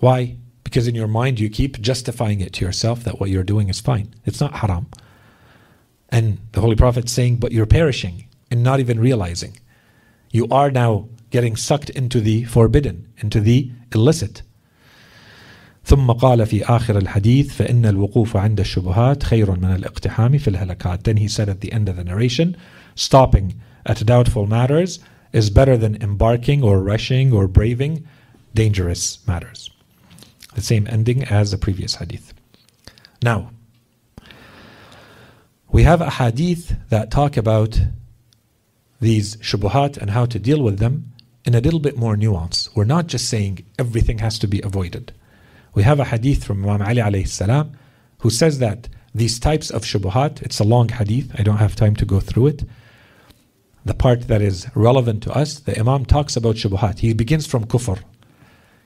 Why? Because in your mind you keep justifying it to yourself that what you're doing is fine. It's not haram. And the Holy Prophet saying, but you're perishing and not even realizing. You are now getting sucked into the forbidden, into the illicit. ثم قال في آخر الحديث فإن الوقوف عند الشبهات خير من الاقتحام في الهلكات. Then he said at the end of the narration, stopping at doubtful matters is better than embarking or rushing or braving dangerous matters. The same ending as the previous hadith. Now, we have a hadith that talk about these shubuhat and how to deal with them in a little bit more nuance. We're not just saying everything has to be avoided. We have a hadith from Imam Ali alayhi salam who says that these types of shubuhat, it's a long hadith, I don't have time to go through it. The part that is relevant to us, the Imam talks about shubuhat. He begins from kufr.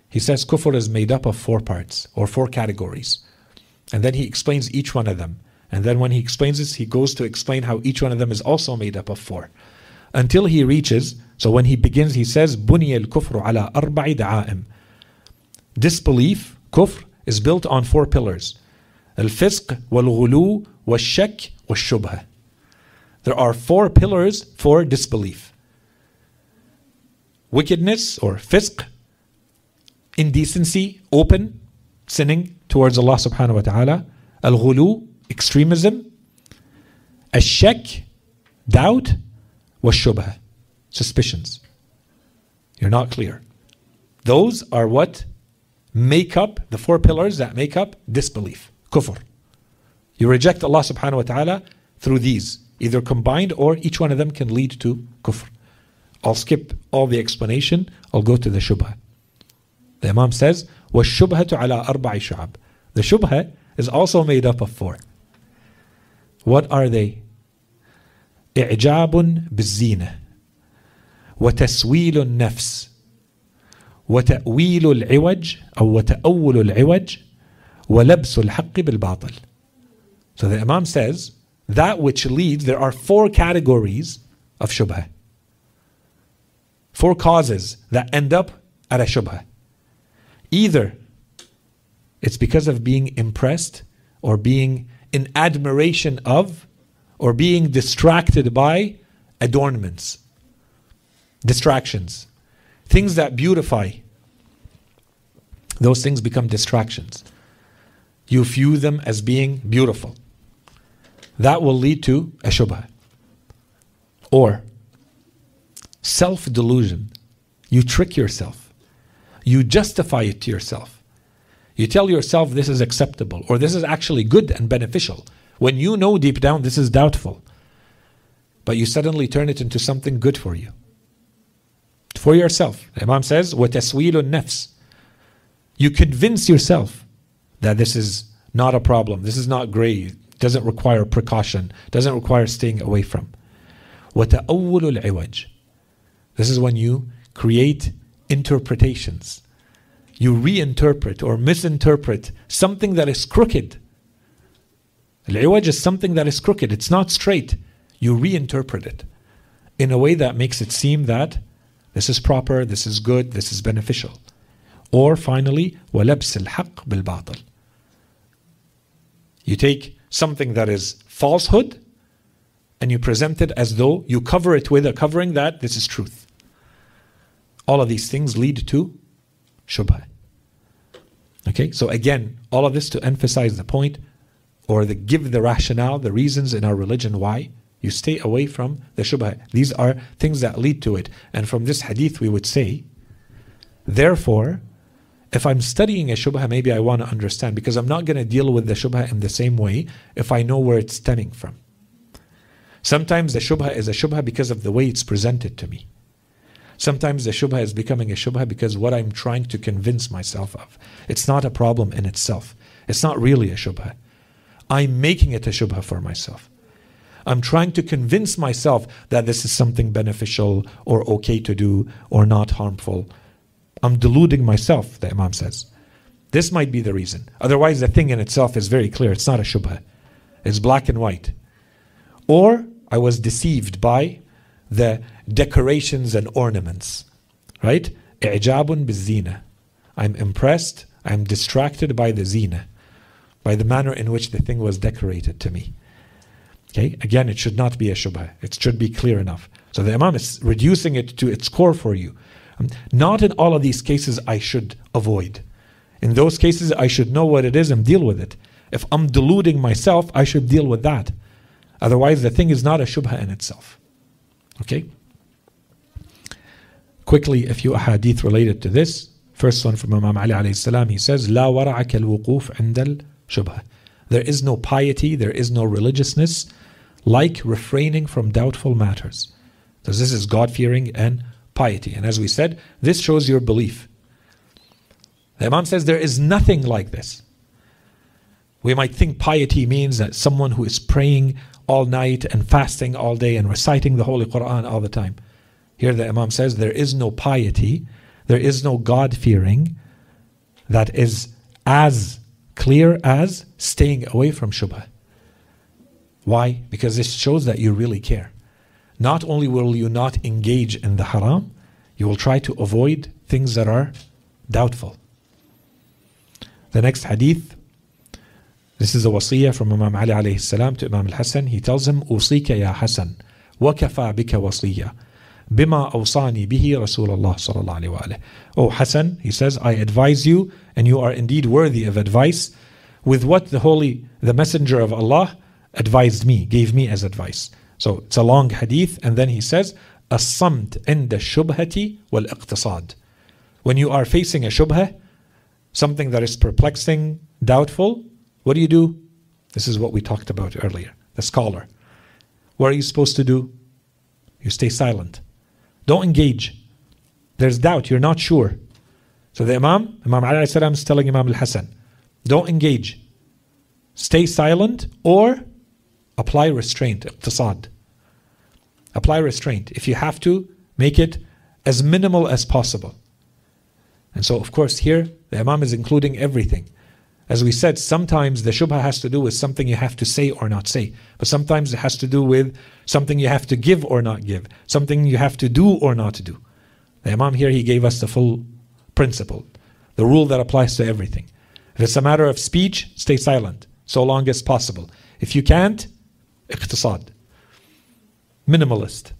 He says kufr is made up of four parts or four categories. And then he explains each one of them. And then when he explains this, he goes to explain how each one of them is also made up of four. Until he reaches, so when he begins, he says, Buni al kufru ala da'a'im. Disbelief, kufr, is built on four pillars. Al-fisq, wal-ghulu, wal-shak, wal-shubha. There are four pillars for disbelief. Wickedness or fisq, indecency, open, sinning towards Allah subhanahu wa ta'ala. Al-ghulu, extremism, الشك, doubt, والشبهة, suspicions. You're not clear. Those are what make up the four pillars that make up disbelief, kufr. You reject Allah subhanahu wa ta'ala through these, either combined or each one of them can lead to kufr. I'll skip all the explanation, I'll go to the shubha. The Imam says, وَالشُّبْهَةُ عَلَىٰ أَرْبَعِ شُعَبٍ The shubha is also made up of four. What are they? إعجاب بالزينة وتسويل النفس وتأويل العوج أو وتأول العوج ولبس الحق بالباطل So the Imam says that which leads, there are four categories of shubha. Four causes that end up at a shubha. Either it's because of being impressed or being in admiration of or being distracted by adornments, distractions, things that beautify. Those things become distractions. You view them as being beautiful. That will lead to a shubha. Or self delusion. You trick yourself. You justify it to yourself. You tell yourself this is acceptable or this is actually good and beneficial when you know deep down this is doubtful. But you suddenly turn it into something good for you. For yourself. The Imam says, وَتَسْوِيلُ النَّفْسِ You convince yourself that this is not a problem, this is not grave, doesn't require precaution, doesn't require staying away from. وَتَأَوُّلُ الْعِوَجِ This is when you create interpretations you reinterpret or misinterpret something that is crooked. Al-iwaj is something that is crooked. It's not straight. You reinterpret it in a way that makes it seem that this is proper, this is good, this is beneficial. Or finally, وَلَبْسِ الْحَقِّ بِالْبَاطِلِ You take something that is falsehood and you present it as though you cover it with a covering that this is truth. All of these things lead to shubha. Okay, so again, all of this to emphasize the point or the, give the rationale, the reasons in our religion why you stay away from the shubha. These are things that lead to it. And from this hadith, we would say, therefore, if I'm studying a shubha, maybe I want to understand because I'm not going to deal with the shubha in the same way if I know where it's stemming from. Sometimes the shubha is a shubha because of the way it's presented to me. Sometimes the shubha is becoming a shubha because what I'm trying to convince myself of. It's not a problem in itself. It's not really a shubha. I'm making it a shubha for myself. I'm trying to convince myself that this is something beneficial or okay to do or not harmful. I'm deluding myself, the Imam says. This might be the reason. Otherwise, the thing in itself is very clear. It's not a shubha, it's black and white. Or I was deceived by the decorations and ornaments, right? إعجاب بالزينة. I'm impressed, I'm distracted by the zina, by the manner in which the thing was decorated to me. Okay, again, it should not be a shubha. It should be clear enough. So the Imam is reducing it to its core for you. Um, not in all of these cases I should avoid. In those cases, I should know what it is and deal with it. If I'm deluding myself, I should deal with that. Otherwise, the thing is not a shubha in itself. Okay? Quickly, a few ahadith related to this. First one from Imam Ali alayhi salam, he says, لا ورع كالوقوف عند الشبهة. There is no piety, there is no religiousness like refraining from doubtful matters. So this is God fearing and piety. And as we said, this shows your belief. The Imam says there is nothing like this. We might think piety means that someone who is praying all night and fasting all day and reciting the Holy Quran all the time. Here the Imam says there is no piety, there is no God fearing that is as clear as staying away from Shubha. Why? Because this shows that you really care. Not only will you not engage in the haram, you will try to avoid things that are doubtful. The next hadith, this is a wasiyah from Imam Ali alayhi salam to Imam al Hassan. He tells him, Usika ya Hassan, wa kafa bika wasiyah bima awsani bihi Rasulullah sallallahu alaihi wasallam. Oh Hassan, he says, I advise you, and you are indeed worthy of advice, with what the holy, the messenger of Allah advised me, gave me as advice. So it's a long hadith, and then he says, "Assamt in the shubhati wal iqtisad. When you are facing a shubha, something that is perplexing, doubtful, what do you do? This is what we talked about earlier, the scholar. What are you supposed to do? You stay silent. Don't engage. There's doubt, you're not sure. So the Imam, Imam Ali salam is telling Imam al Hassan, don't engage. Stay silent or apply restraint, iqtisad. Apply restraint. If you have to, make it as minimal as possible. And so, of course, here the Imam is including everything. As we said, sometimes the shubha has to do with something you have to say or not say. But sometimes it has to do with something you have to give or not give, something you have to do or not do. The Imam here, he gave us the full principle, the rule that applies to everything. If it's a matter of speech, stay silent so long as possible. If you can't, iqtisad. Minimalist.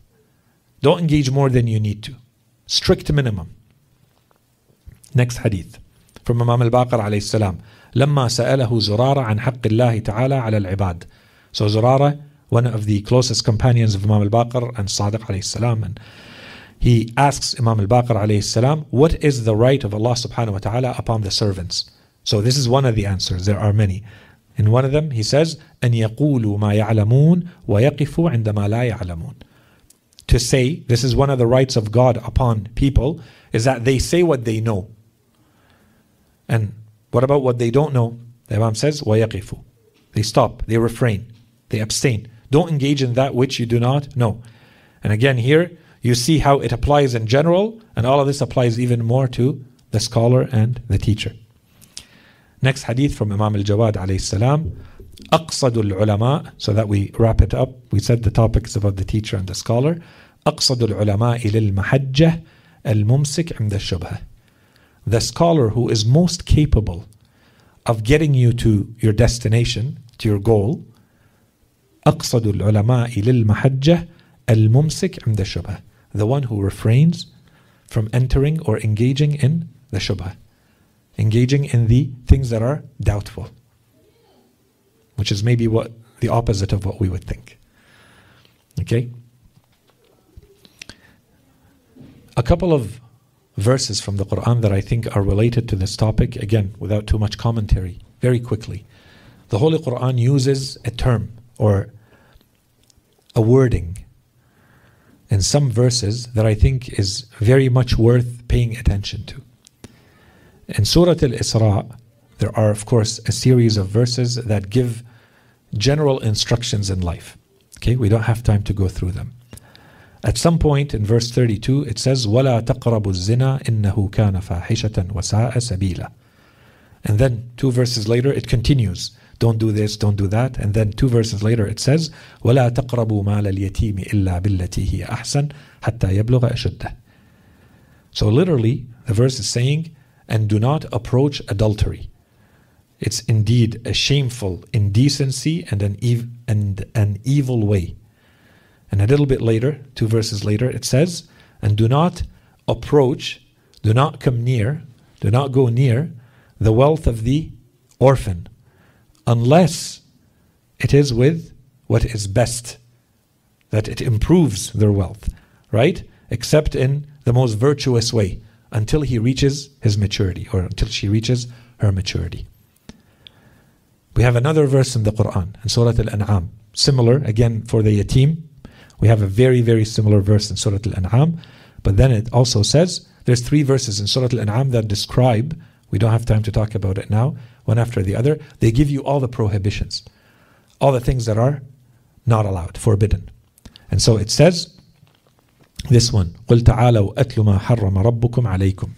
Don't engage more than you need to. Strict minimum. Next hadith from Imam al-Baqir alayhi salam. لما سأله زرارة عن حق الله تعالى على العباد. So Zurara, one of the closest companions of Imam al-Baqir and Sadiq alayhi salam, and he asks Imam al-Baqir alayhi salam, what is the right of Allah subhanahu wa ta'ala upon the servants? So this is one of the answers. There are many. In one of them, he says, أن يقولوا ما يعلمون ويقفوا عندما لا يعلمون. To say, this is one of the rights of God upon people, is that they say what they know. And what about what they don't know? The Imam says, وَيَقِفُ They stop, they refrain, they abstain. Don't engage in that which you do not know. And again, here you see how it applies in general, and all of this applies even more to the scholar and the teacher. Next hadith from Imam al Jawad alayhi salam. أقصد العلماء so that we wrap it up we said the topic is about the teacher and the scholar أقصد العلماء للمحجة الممسك عند الشبهة the scholar who is most capable of getting you to your destination to your goal أقصد العلماء للمحجة الممسك عند الشبهة the one who refrains from entering or engaging in the shubha engaging in the things that are doubtful which is maybe what the opposite of what we would think. Okay? A couple of verses from the Quran that I think are related to this topic, again, without too much commentary, very quickly. The Holy Quran uses a term or a wording in some verses that I think is very much worth paying attention to. In Surah Al Isra, there are, of course, a series of verses that give general instructions in life. Okay, we don't have time to go through them. At some point in verse 32, it says, وَلَا تَقْرَبُوا الزِّنَا إِنَّهُ كَانَ فَاحِشَةً وَسَاءَ سَبِيلًا And then two verses later, it continues. Don't do this, don't do that. And then two verses later, it says, وَلَا تَقْرَبُوا مَالَ الْيَتِيمِ إِلَّا بِالَّتِي هِيَ أَحْسَنُ حَتَّى يَبْلُغَ أَشُدَّهُ So literally, the verse is saying, and do not approach adultery. It's indeed a shameful indecency and an, ev- and an evil way. And a little bit later, two verses later, it says, And do not approach, do not come near, do not go near the wealth of the orphan, unless it is with what is best, that it improves their wealth, right? Except in the most virtuous way, until he reaches his maturity, or until she reaches her maturity. We have another verse in the Quran, in Surah Al An'am, similar again for the yatim. We have a very, very similar verse in Surah Al An'am, but then it also says there's three verses in Surah Al An'am that describe, we don't have time to talk about it now, one after the other. They give you all the prohibitions, all the things that are not allowed, forbidden. And so it says, this one, قل تعالوا أتل ما حرم ربكم عليكم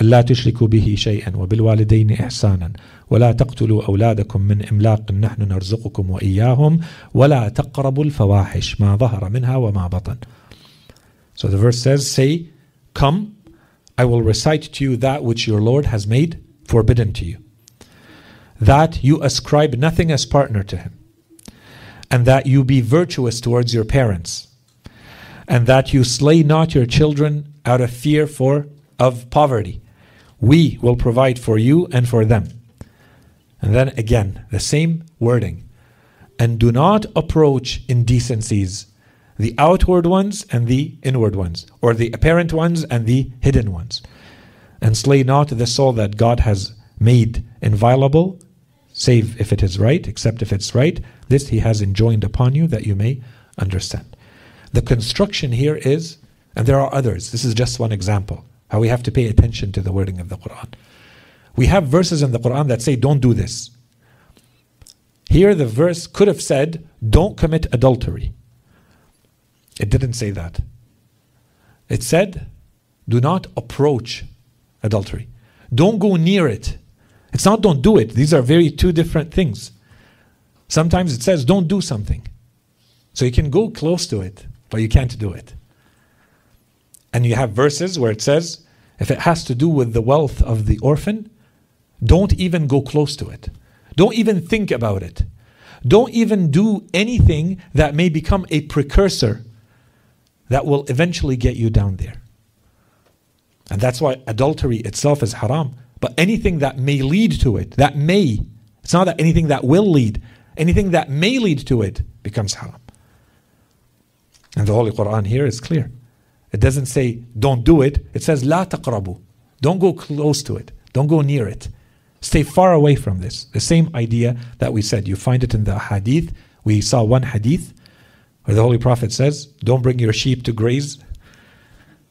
ألا تشركوا به شيئا وبالوالدين إحسانا ولا تقتلوا أولادكم من إملاق نحن نرزقكم وإياهم ولا تقربوا الفواحش ما ظهر منها وما بطن So the verse says, say, come, I will recite to you that which your Lord has made forbidden to you. That you ascribe nothing as partner to him. And that you be virtuous towards your parents. And that you slay not your children out of fear for of poverty. we will provide for you and for them. And then again, the same wording. And do not approach indecencies, the outward ones and the inward ones, or the apparent ones and the hidden ones. And slay not the soul that God has made inviolable, save if it is right, except if it's right. This he has enjoined upon you that you may understand. The construction here is, and there are others, this is just one example how we have to pay attention to the wording of the Quran. We have verses in the Quran that say, don't do this. Here, the verse could have said, don't commit adultery. It didn't say that. It said, do not approach adultery. Don't go near it. It's not don't do it. These are very two different things. Sometimes it says don't do something. So you can go close to it, but you can't do it. And you have verses where it says, if it has to do with the wealth of the orphan, don't even go close to it. Don't even think about it. Don't even do anything that may become a precursor that will eventually get you down there. And that's why adultery itself is haram. But anything that may lead to it, that may, it's not that anything that will lead, anything that may lead to it becomes haram. And the Holy Quran here is clear. It doesn't say don't do it. It says la taqrabu. Don't go close to it. Don't go near it. Stay far away from this. The same idea that we said. You find it in the hadith. We saw one hadith where the Holy Prophet says, Don't bring your sheep to graze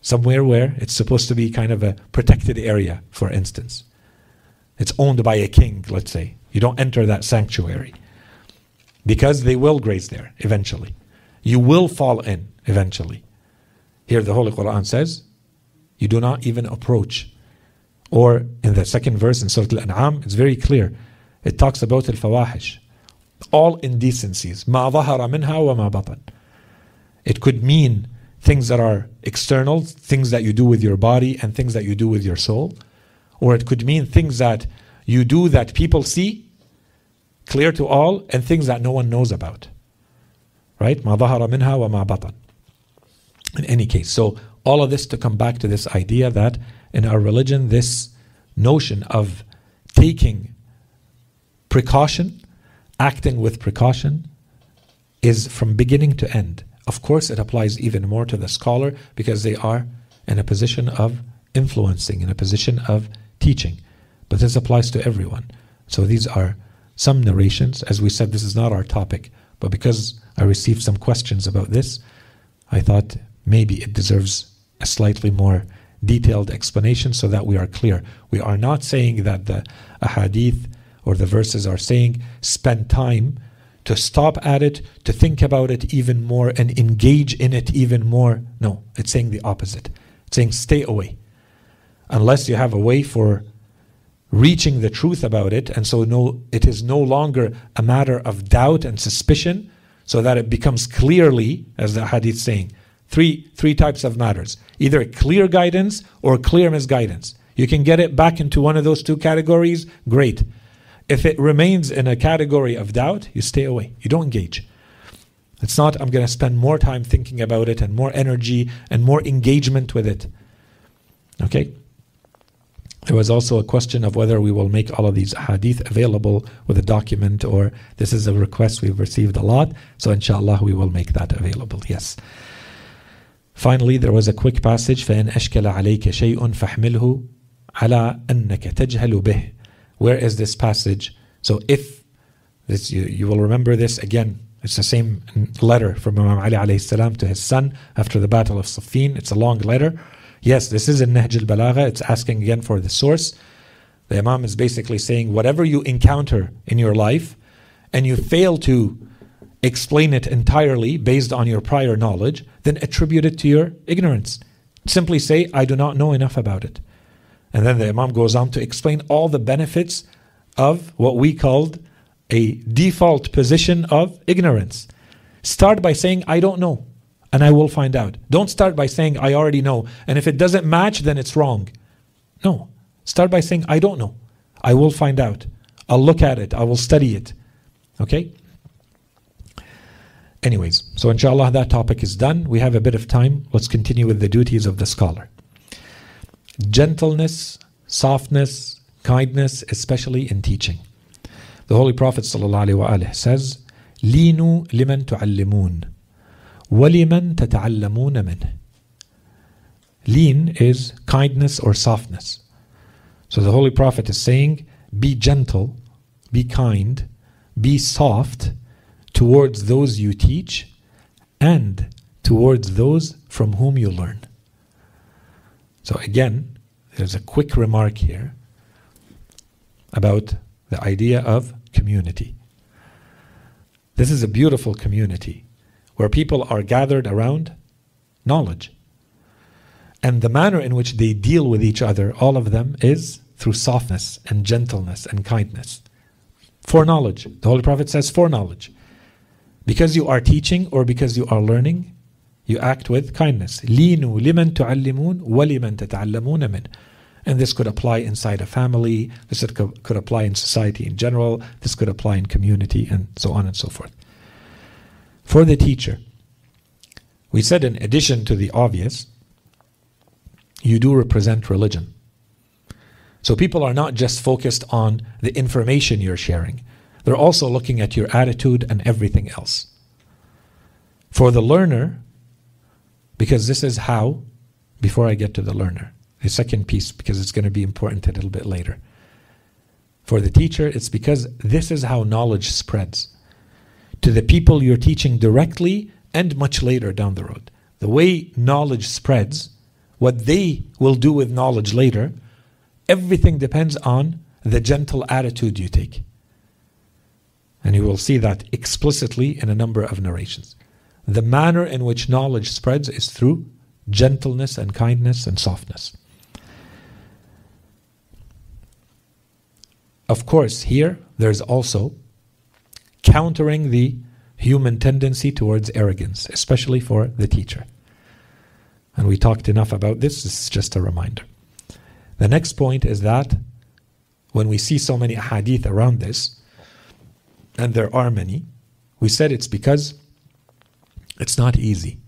somewhere where it's supposed to be kind of a protected area, for instance. It's owned by a king, let's say. You don't enter that sanctuary because they will graze there eventually. You will fall in eventually. Here the Holy Quran says, you do not even approach. Or in the second verse in Surah Al-An'am, it's very clear. It talks about al-fawahish. all indecencies. ما ظهر منها وما بطن. It could mean things that are external, things that you do with your body and things that you do with your soul. Or it could mean things that you do that people see, clear to all, and things that no one knows about. Right? ما ظهر منها وما بطن. In any case, so all of this to come back to this idea that in our religion, this notion of taking precaution, acting with precaution, is from beginning to end. Of course, it applies even more to the scholar because they are in a position of influencing, in a position of teaching. But this applies to everyone. So these are some narrations. As we said, this is not our topic, but because I received some questions about this, I thought maybe it deserves a slightly more detailed explanation so that we are clear. We are not saying that the ahadith or the verses are saying spend time to stop at it, to think about it even more and engage in it even more. No, it's saying the opposite. It's saying stay away. Unless you have a way for reaching the truth about it, and so no it is no longer a matter of doubt and suspicion, so that it becomes clearly, as the hadith saying, Three, three types of matters either clear guidance or clear misguidance. You can get it back into one of those two categories, great. If it remains in a category of doubt, you stay away. You don't engage. It's not, I'm going to spend more time thinking about it and more energy and more engagement with it. Okay? There was also a question of whether we will make all of these hadith available with a document or this is a request we've received a lot. So, inshallah, we will make that available. Yes. Finally, there was a quick passage فإن أشكل عليك شيء فاحمله على أنك تجهل به. Where is this passage? So if this you, you will remember this again. It's the same letter from Imam Ali alayhi salam to his son after the Battle of Siffin. It's a long letter. Yes, this is in Nahj al-Balagha. It's asking again for the source. The Imam is basically saying whatever you encounter in your life and you fail to explain it entirely based on your prior knowledge, then attribute it to your ignorance. Simply say, I do not know enough about it. And then the Imam goes on to explain all the benefits of what we called a default position of ignorance. Start by saying, I don't know, and I will find out. Don't start by saying, I already know, and if it doesn't match, then it's wrong. No. Start by saying, I don't know. I will find out. I'll look at it. I will study it. Okay? Anyways, so inshallah that topic is done. We have a bit of time. Let's continue with the duties of the scholar. Gentleness, softness, kindness, especially in teaching. The Holy Prophet ﷺ says, "Linu liman tu'allimun, waliman tata'allamun min." Lean is kindness or softness. So the Holy Prophet is saying, be gentle, be kind, be soft, towards those you teach and towards those from whom you learn. So, again, there's a quick remark here about the idea of community. This is a beautiful community where people are gathered around knowledge. And the manner in which they deal with each other, all of them, is through softness and gentleness and kindness. For knowledge. The Holy Prophet says, for knowledge. Because you are teaching or because you are learning, you act with kindness. لِينُوا لِمَن تُعَلِّمُونَ وَلِمَن تَتَعَلَّمُونَ مِنْ And this could apply inside a family, this could apply in society in general, this could apply in community, and so on and so forth. For the teacher, we said in addition to the obvious, you do represent religion. So people are not just focused on the information you're sharing. they're also looking at your attitude and everything else. For the learner, because this is how, before I get to the learner, the second piece, because it's going to be important a little bit later. For the teacher, it's because this is how knowledge spreads to the people you're teaching directly and much later down the road. The way knowledge spreads, what they will do with knowledge later, everything depends on the gentle attitude you take. And you will see that explicitly in a number of narrations. The manner in which knowledge spreads is through gentleness and kindness and softness. Of course, here there's also countering the human tendency towards arrogance, especially for the teacher. And we talked enough about this, this is just a reminder. The next point is that when we see so many hadith around this, and there are many, we said it's because it's not easy.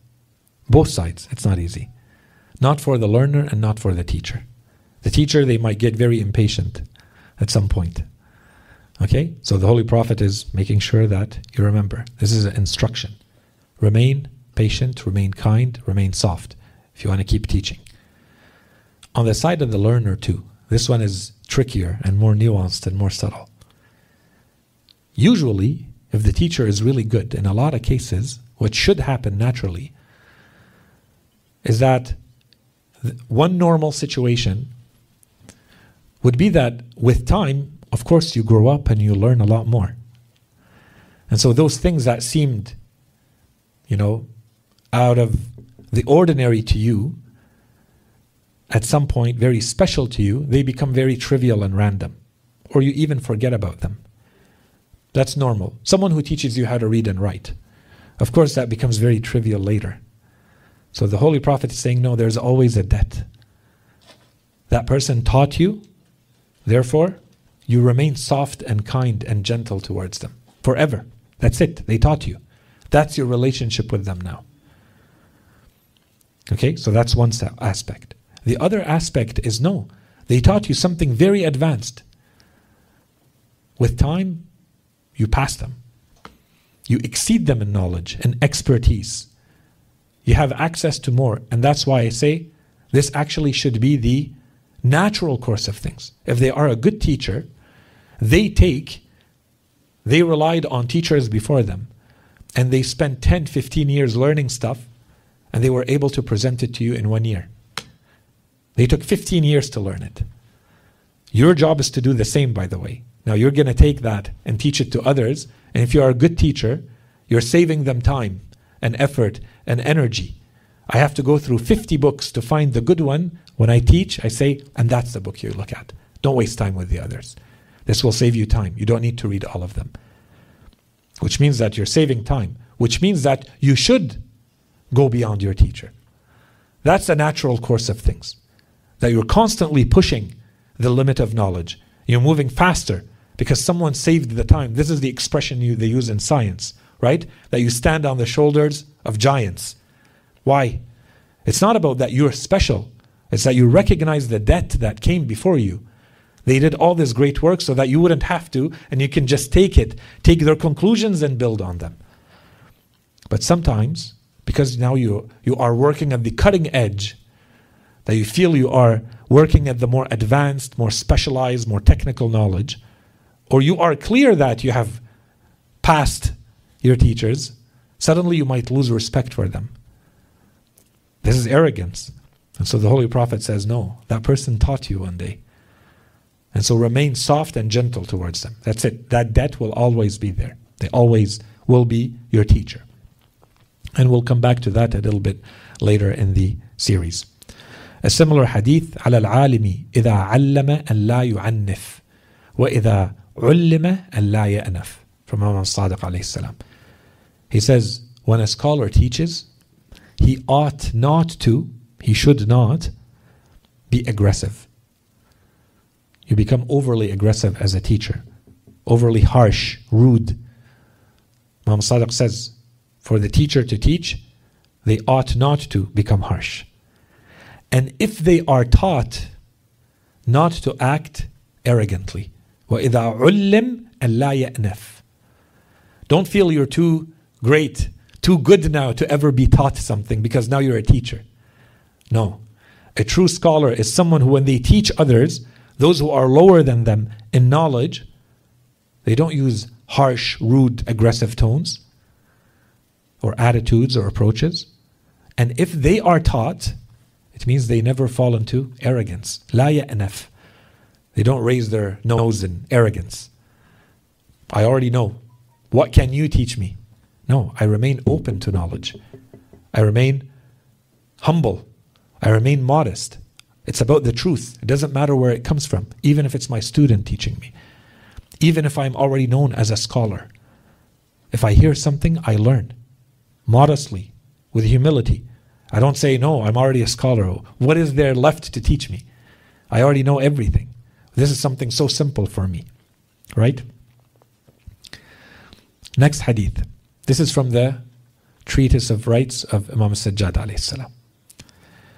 Both sides, it's not easy. Not for the learner and not for the teacher. The teacher, they might get very impatient at some point. Okay? So the Holy Prophet is making sure that you remember. This is an instruction. Remain patient, remain kind, remain soft if you want to keep teaching. On the side of the learner, too, this one is trickier and more nuanced and more subtle. Usually, if the teacher is really good, in a lot of cases, what should happen naturally is that one normal situation would be that with time, of course, you grow up and you learn a lot more. And so those things that seemed, you know, out of the ordinary to you, at some point very special to you, they become very trivial and random, or you even forget about them. That's normal. Someone who teaches you how to read and write, of course, that becomes very trivial later. So the Holy Prophet is saying, no, there's always a debt. That person taught you, therefore, you remain soft and kind and gentle towards them forever. That's it. They taught you. That's your relationship with them now. Okay, so that's one aspect. The other aspect is no, they taught you something very advanced. With time, you pass them. You exceed them in knowledge and expertise. You have access to more. And that's why I say this actually should be the natural course of things. If they are a good teacher, they take, they relied on teachers before them, and they spent 10, 15 years learning stuff, and they were able to present it to you in one year. They took 15 years to learn it. Your job is to do the same, by the way. Now you're going to take that and teach it to others. And if you are a good teacher, you're saving them time and effort and energy. I have to go through 50 books to find the good one. When I teach, I say, and that's the book you look at. Don't waste time with the others. This will save you time. You don't need to read all of them. Which means that you're saving time, which means that you should go beyond your teacher. That's the natural course of things. That you're constantly pushing the limit of knowledge. You're moving faster because someone saved the time. This is the expression you, they use in science, right? That you stand on the shoulders of giants. Why? It's not about that you're special. It's that you recognize the debt that came before you. They did all this great work so that you wouldn't have to, and you can just take it, take their conclusions and build on them. But sometimes, because now you, you are working at the cutting edge, that you feel you are working at the more advanced, more specialized, more technical knowledge, or you are clear that you have passed your teachers, suddenly you might lose respect for them. This is arrogance. And so the Holy Prophet says, No, that person taught you one day. And so remain soft and gentle towards them. That's it. That debt will always be there. They always will be your teacher. And we'll come back to that a little bit later in the series. A similar hadith على العالم إذا علم أن لا يعنف وإذا علم أن لا يأنف from Imam Sadiq alayhi salam. He says, when a scholar teaches, he ought not to, he should not be aggressive. You become overly aggressive as a teacher, overly harsh, rude. Imam Sadiq says, for the teacher to teach, they ought not to become harsh. And if they are taught not to act arrogantly, وَإِذَا عُلِّمْ أَلَّا يَأْنَفْ Don't feel you're too great, too good now to ever be taught something because now you're a teacher. No. A true scholar is someone who, when they teach others, those who are lower than them in knowledge, they don't use harsh, rude, aggressive tones or attitudes or approaches. And if they are taught, it means they never fall into arrogance. La ya'naf. They don't raise their nose in arrogance. I already know. What can you teach me? No, I remain open to knowledge. I remain humble. I remain modest. It's about the truth. It doesn't matter where it comes from, even if it's my student teaching me, even if I'm already known as a scholar. If I hear something, I learn modestly, with humility. I don't say, No, I'm already a scholar. What is there left to teach me? I already know everything. This is something so simple for me. Right? Next hadith. This is from the Treatise of Rights of Imam Sajjad alayhi salam.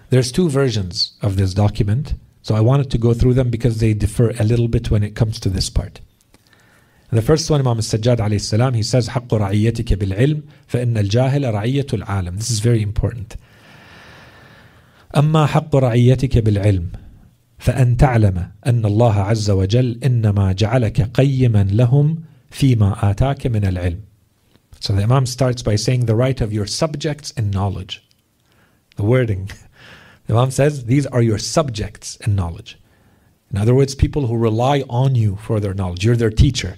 There's two versions of this document, so I wanted to go through them because they differ a little bit when it comes to this part. The first one, Imam Sajjad alayhi salam, he says, حق رعيتك بالعلم فإن الجاهل رعية العالم. This is very important. أما حق رعيتك بالعلم فأن تعلم أن الله عز وجل إنما جعلك قيما لهم فيما آتاك من العلم. So the Imam starts by saying the right of your subjects in knowledge. The wording. The Imam says these are your subjects in knowledge. In other words, people who rely on you for their knowledge. You're their teacher.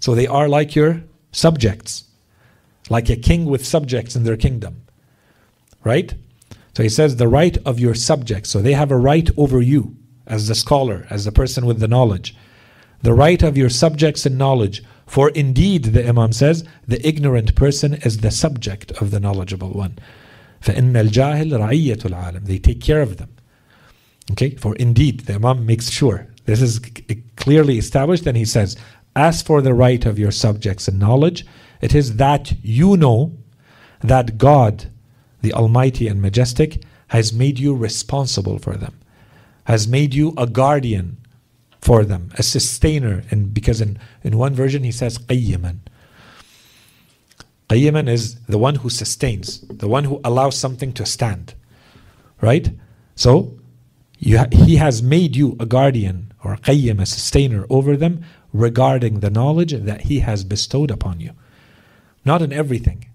So they are like your subjects, like a king with subjects in their kingdom. Right? So he says the right of your subjects. So they have a right over you as the scholar, as the person with the knowledge. The right of your subjects in knowledge. For indeed, the Imam says, the ignorant person is the subject of the knowledgeable one. فإن الجاهل رعية العالم. They take care of them. Okay, for indeed, the Imam makes sure this is clearly established, and he says, As for the right of your subjects in knowledge, it is that you know that God, the Almighty and Majestic, has made you responsible for them, has made you a guardian for them, a sustainer. And because in, in one version he says qayyiman. Qayyiman is the one who sustains, the one who allows something to stand. Right? So ha- he has made you a guardian or qayyim, a sustainer over them regarding the knowledge that he has bestowed upon you. Not in everything,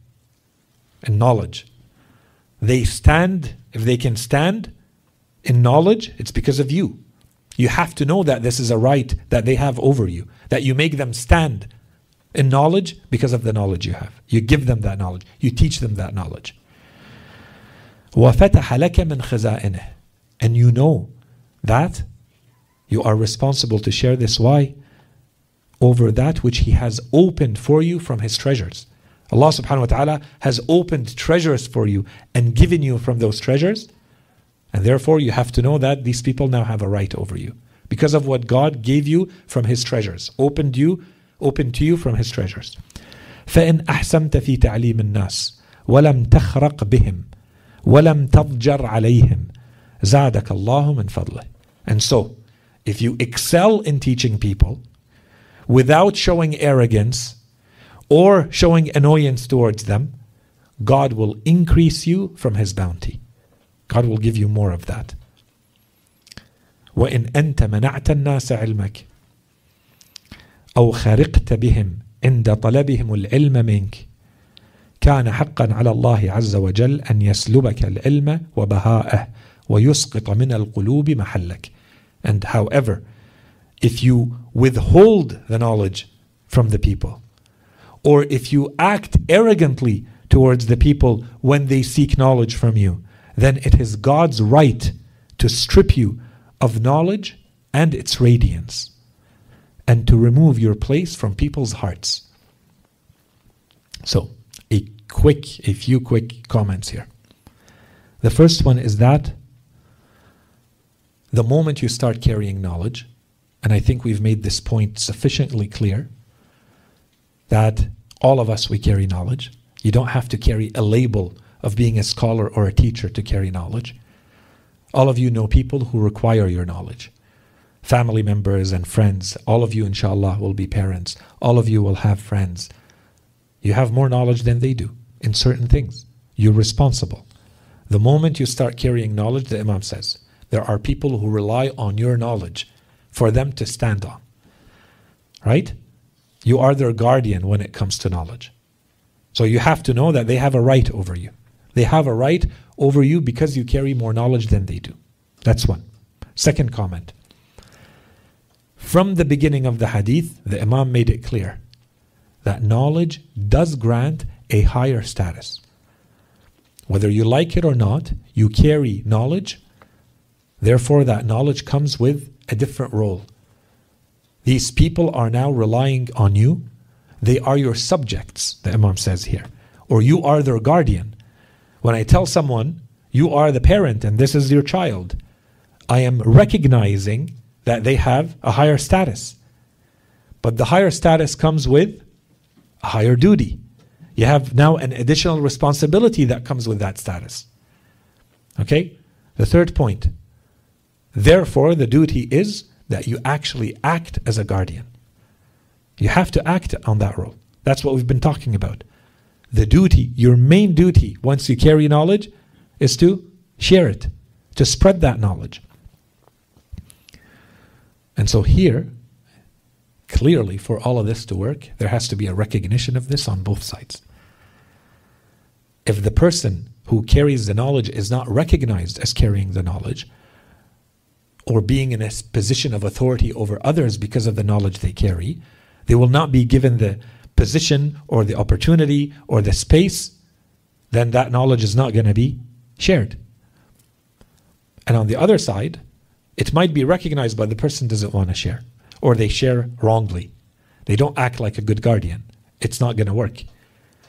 in knowledge. They stand, if they can stand in knowledge, it's because of you. You have to know that this is a right that they have over you, that you make them stand in knowledge because of the knowledge you have. You give them that knowledge, you teach them that knowledge. وَفَتَحَ لَكَ مِنْ خَزَائِنِهِ And you know that you are responsible to share this. Why? Over that which He has opened for you from His treasures. Allah subhanahu wa ta'ala has opened treasures for you and given you from those treasures and therefore, you have to know that these people now have a right over you because of what God gave you from His treasures, opened you, opened to you from His treasures. فإن أحسنت في تعليم الناس ولم تخرق بهم ولم تضجر عليهم زادك الله من فضله. And so, if you excel in teaching people without showing arrogance or showing annoyance towards them, God will increase you from His bounty. God will give you more of that. وإن أنت منعت الناس علمك أو خرقت بهم عند طلبهم العلم منك كان حقا على الله عز وجل أن يسلبك العلم وبهاءه ويسقط من القلوب محلك and however if you withhold the knowledge from the people or if you act arrogantly towards the people when they seek knowledge from you then it is God's right to strip you of knowledge and its radiance and to remove your place from people's hearts. So, a quick, a few quick comments here. The first one is that the moment you start carrying knowledge, and I think we've made this point sufficiently clear, that all of us we carry knowledge. You don't have to carry a label of being a scholar or a teacher to carry knowledge. All of you know people who require your knowledge. Family members and friends. All of you, inshallah, will be parents. All of you will have friends. You have more knowledge than they do in certain things. You're responsible. The moment you start carrying knowledge, the Imam says, there are people who rely on your knowledge for them to stand on. Right? You are their guardian when it comes to knowledge. So you have to know that they have a right over you. They have a right over you because you carry more knowledge than they do. That's one. Second comment. From the beginning of the hadith, the Imam made it clear that knowledge does grant a higher status. Whether you like it or not, you carry knowledge, therefore, that knowledge comes with a different role. These people are now relying on you, they are your subjects, the Imam says here, or you are their guardian. When I tell someone, you are the parent and this is your child, I am recognizing that they have a higher status. But the higher status comes with a higher duty. You have now an additional responsibility that comes with that status. Okay? The third point. Therefore, the duty is that you actually act as a guardian. You have to act on that role. That's what we've been talking about. The duty, your main duty, once you carry knowledge, is to share it, to spread that knowledge. And so here, clearly, for all of this to work, there has to be a recognition of this on both sides. If the person who carries the knowledge is not recognized as carrying the knowledge, or being in a position of authority over others because of the knowledge they carry, they will not be given the position or the opportunity or the space, then that knowledge is not going to be shared. And on the other side, it might be recognized, but the person doesn't want to share, or they share wrongly. They don't act like a good guardian. It's not going to work.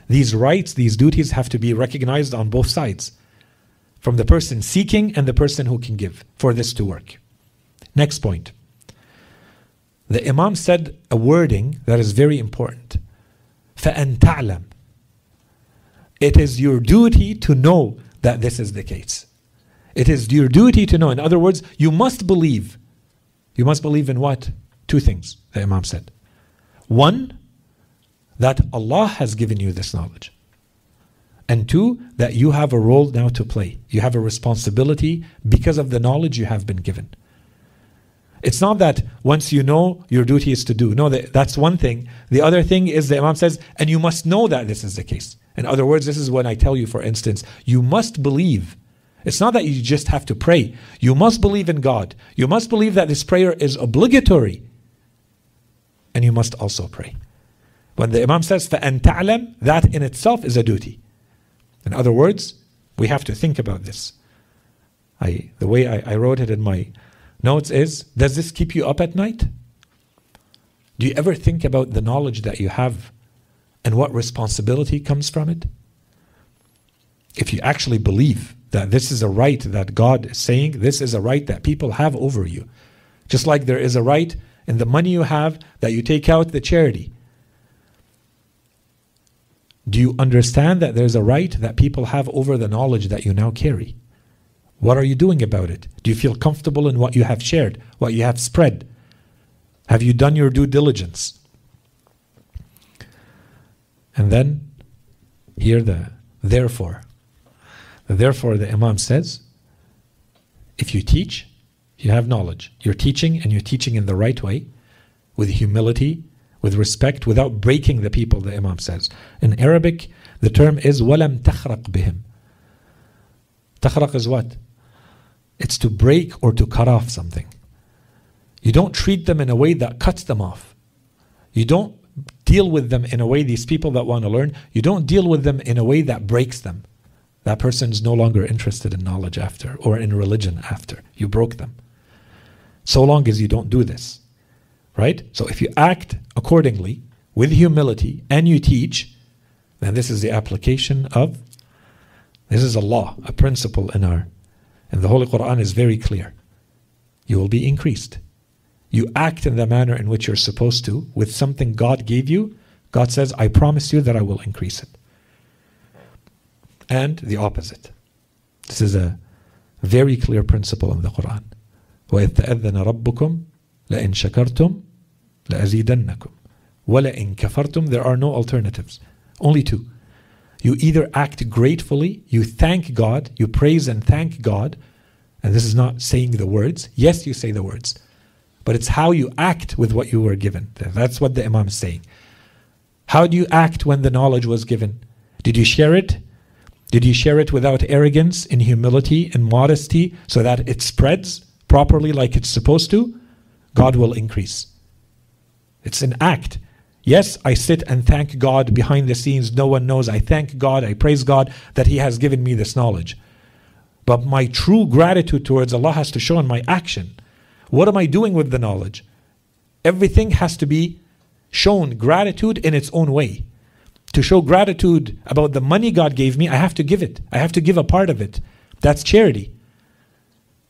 These rights, these duties have to be recognized on both sides from the person seeking and the person who can give for this to work. Next point. The Imam said a wording that is very important. فَأَن تَعْلَمْ It is your duty to know that this is the case. It is your duty to know. In other words, you must believe. You must believe in what? Two things, the Imam said. One, that Allah has given you this knowledge. And two, that you have a role now to play. You have a responsibility because of the knowledge you have been given. It's not that once you know, your duty is to do. No, that's one thing. The other thing is the Imam says, and you must know that this is the case. In other words, this is when I tell you, for instance, you must believe. It's not that you just have to pray. You must believe in God. You must believe that this prayer is obligatory. And you must also pray. When the Imam says, فَأَن تَعْلَمْ That in itself is a duty. In other words, we have to think about this. I, the way I, I wrote it in my notes is Does this keep you up at night? Do you ever think about the knowledge that you have and what responsibility comes from it? If you actually believe that this is a right that God is saying, this is a right that people have over you, just like there is a right in the money you have that you take out the charity. Do you understand that there's a right that people have over the knowledge that you now carry? What are you doing about it? Do you feel comfortable in what you have shared, what you have spread? Have you done your due diligence? And then, here the therefore. Therefore, the Imam says, if you teach, you have knowledge. You're teaching and you're teaching in the right way, with humility, with respect, without breaking the people, the Imam says. In Arabic, the term is walam تَخْرَقْ بِهِمْ تخرق is what? It's to break or to cut off something. You don't treat them in a way that cuts them off. You don't deal with them in a way, these people that want to learn, you don't deal with them in a way that breaks them. That person is no longer interested in knowledge after or in religion after. You broke them. So long as you don't do this. Right? So if you act accordingly with humility and you teach, then this is the application of this is a law, a principle in our and the Holy Quran is very clear. You will be increased. You act in the manner in which you're supposed to with something God gave you. God says, I promise you that I will increase it. And the opposite. This is a very clear principle in the Quran. وَإِذْ تَأَذَّنَ رَبُّكُمْ لَإِن شَكَرْتُمْ لَأَزِيدَنَّكُمْ وَلَإِن كَفَرْتُمْ There are no alternatives. Only two. You either act gratefully, you thank God, you praise and thank God, and this is not saying the words. Yes, you say the words, but it's how you act with what you were given. That's what the Imam is saying. How do you act when the knowledge was given? Did you share it? Did you share it without arrogance, in humility, and modesty, so that it spreads properly like it's supposed to? God will increase. It's an act. Yes, I sit and thank God behind the scenes. No one knows. I thank God, I praise God that He has given me this knowledge. But my true gratitude towards Allah has to show in my action. What am I doing with the knowledge? Everything has to be shown gratitude in its own way. To show gratitude about the money God gave me, I have to give it. I have to give a part of it. That's charity.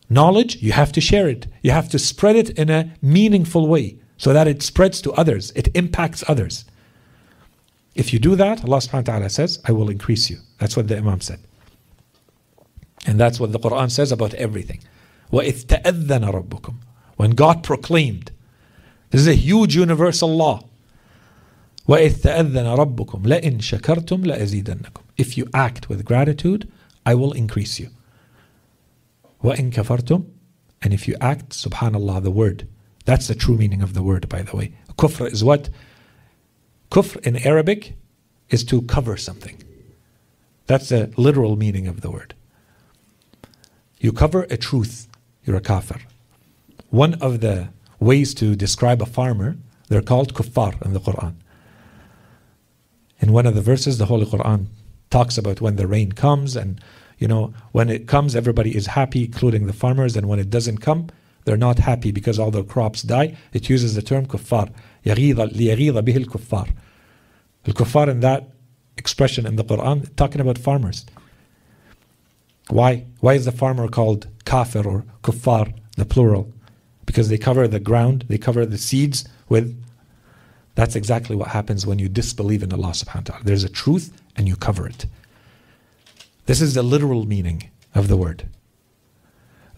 Knowledge, you have to share it. You have to spread it in a meaningful way so that it spreads to others, it impacts others. If you do that, Allah subhanahu wa ta'ala says, I will increase you. That's what the Imam said. And that's what the Quran says about everything. وَإِذْ تَأَذَّنَ رَبُّكُمْ When God proclaimed, this is a huge universal law. وَإِذْ تَأَذَّنَ رَبُّكُمْ لَإِن شَكَرْتُمْ لَأَزِيدَنَّكُمْ If you act with gratitude, I will increase you. وَإِن كَفَرْتُمْ And if you act, subhanallah, the word. that's the true meaning of the word, by the way. Kufr is what? Kufr in Arabic is to cover something. That's the literal meaning of the word. You cover a truth, you're a kafir. One of the ways to describe a farmer, they're called kuffar in the Quran. In one of the verses, the Holy Quran talks about when the rain comes and you know when it comes everybody is happy including the farmers and when it doesn't come they're not happy because all their crops die it uses the term kuffar ليغيظ به الكفار الكفار in that expression in the Quran talking about farmers why why is the farmer called kafir or kuffar the plural because they cover the ground they cover the seeds with that's exactly what happens when you disbelieve in Allah subhanahu wa ta'ala. There's a truth and you cover it. This is the literal meaning of the word.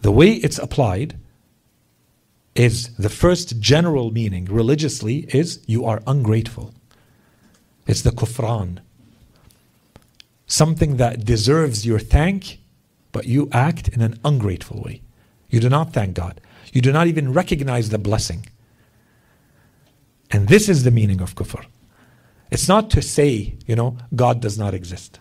The way it's applied is the first general meaning religiously is you are ungrateful. It's the kufran. Something that deserves your thank, but you act in an ungrateful way. You do not thank God. You do not even recognize the blessing. And this is the meaning of kufr. It's not to say, you know, God does not exist.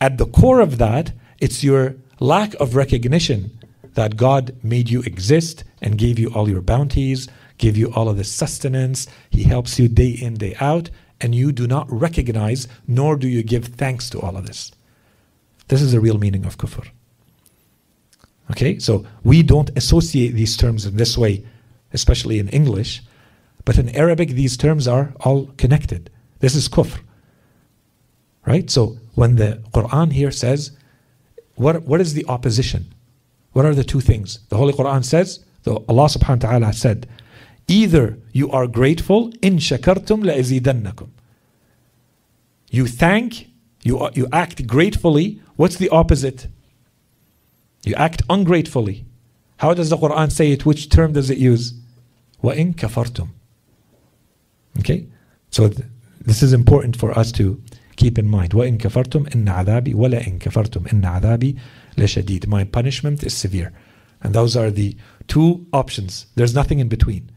At the core of that, it's your lack of recognition that God made you exist and gave you all your bounties, gave you all of the sustenance. He helps you day in, day out, and you do not recognize nor do you give thanks to all of this. This is the real meaning of kufr. Okay, so we don't associate these terms in this way, especially in English, but in Arabic, these terms are all connected. This is kufr. Right? So when the Quran here says, what, what is the opposition? What are the two things? The Holy Quran says, the Allah subhanahu wa ta'ala said, either you are grateful, in shakartum la'azidannakum. You thank, you, you act gratefully. What's the opposite? You act ungratefully. How does the Quran say it? Which term does it use? وَإِن كَفَرْتُمْ Okay? So th- this is important for us to keep in mind. وَإِن كَفَرْتُمْ إِنَّ عَذَابِي وَلَإِن كَفَرْتُمْ إِنَّ عَذَابِي لَشَدِيدٌ My punishment is severe. And those are the two options. There's nothing in between.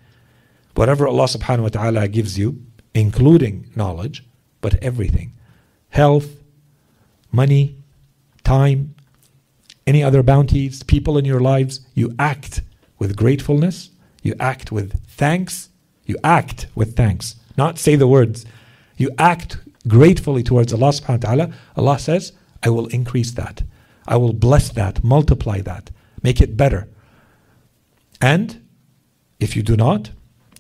Whatever Allah subhanahu wa ta'ala gives you, including knowledge, but everything. Health, money, time, any other bounties, people in your lives, you act with gratefulness, you act with thanks, you act with thanks, not say the words. You act gratefully towards Allah subhanahu wa ta'ala. Allah says, I will increase that. I will bless that, multiply that, make it better. And if you do not,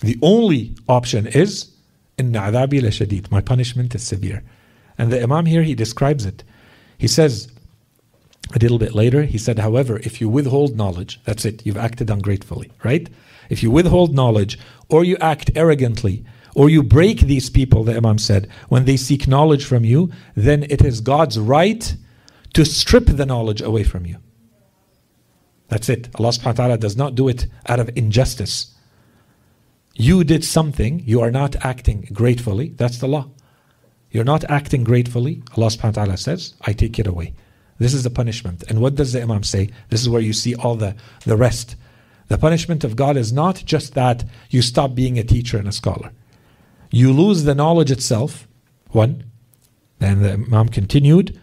the only option is in adabi shadid. My punishment is severe. And the Imam here he describes it. He says a little bit later, he said, however, if you withhold knowledge, that's it, you've acted ungratefully, right? If you withhold knowledge or you act arrogantly or you break these people, the Imam said, when they seek knowledge from you, then it is God's right to strip the knowledge away from you. That's it. Allah subhanahu wa ta'ala does not do it out of injustice. You did something, you are not acting gratefully, that's the law. You're not acting gratefully, Allah subhanahu wa ta'ala says, I take it away. This is the punishment. And what does the Imam say? This is where you see all the, the rest. The punishment of God is not just that you stop being a teacher and a scholar. You lose the knowledge itself, one. Then the Imam continued,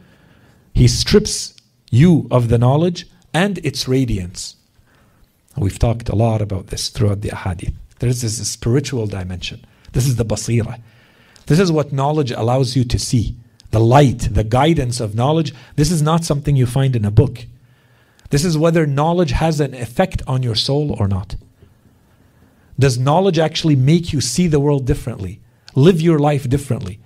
he strips you of the knowledge and its radiance. We've talked a lot about this throughout the ahadith. There is this spiritual dimension. This is the basira. This is what knowledge allows you to see. The light, the guidance of knowledge. This is not something you find in a book. This is whether knowledge has an effect on your soul or not. Does knowledge actually make you see the world differently? live your life differently.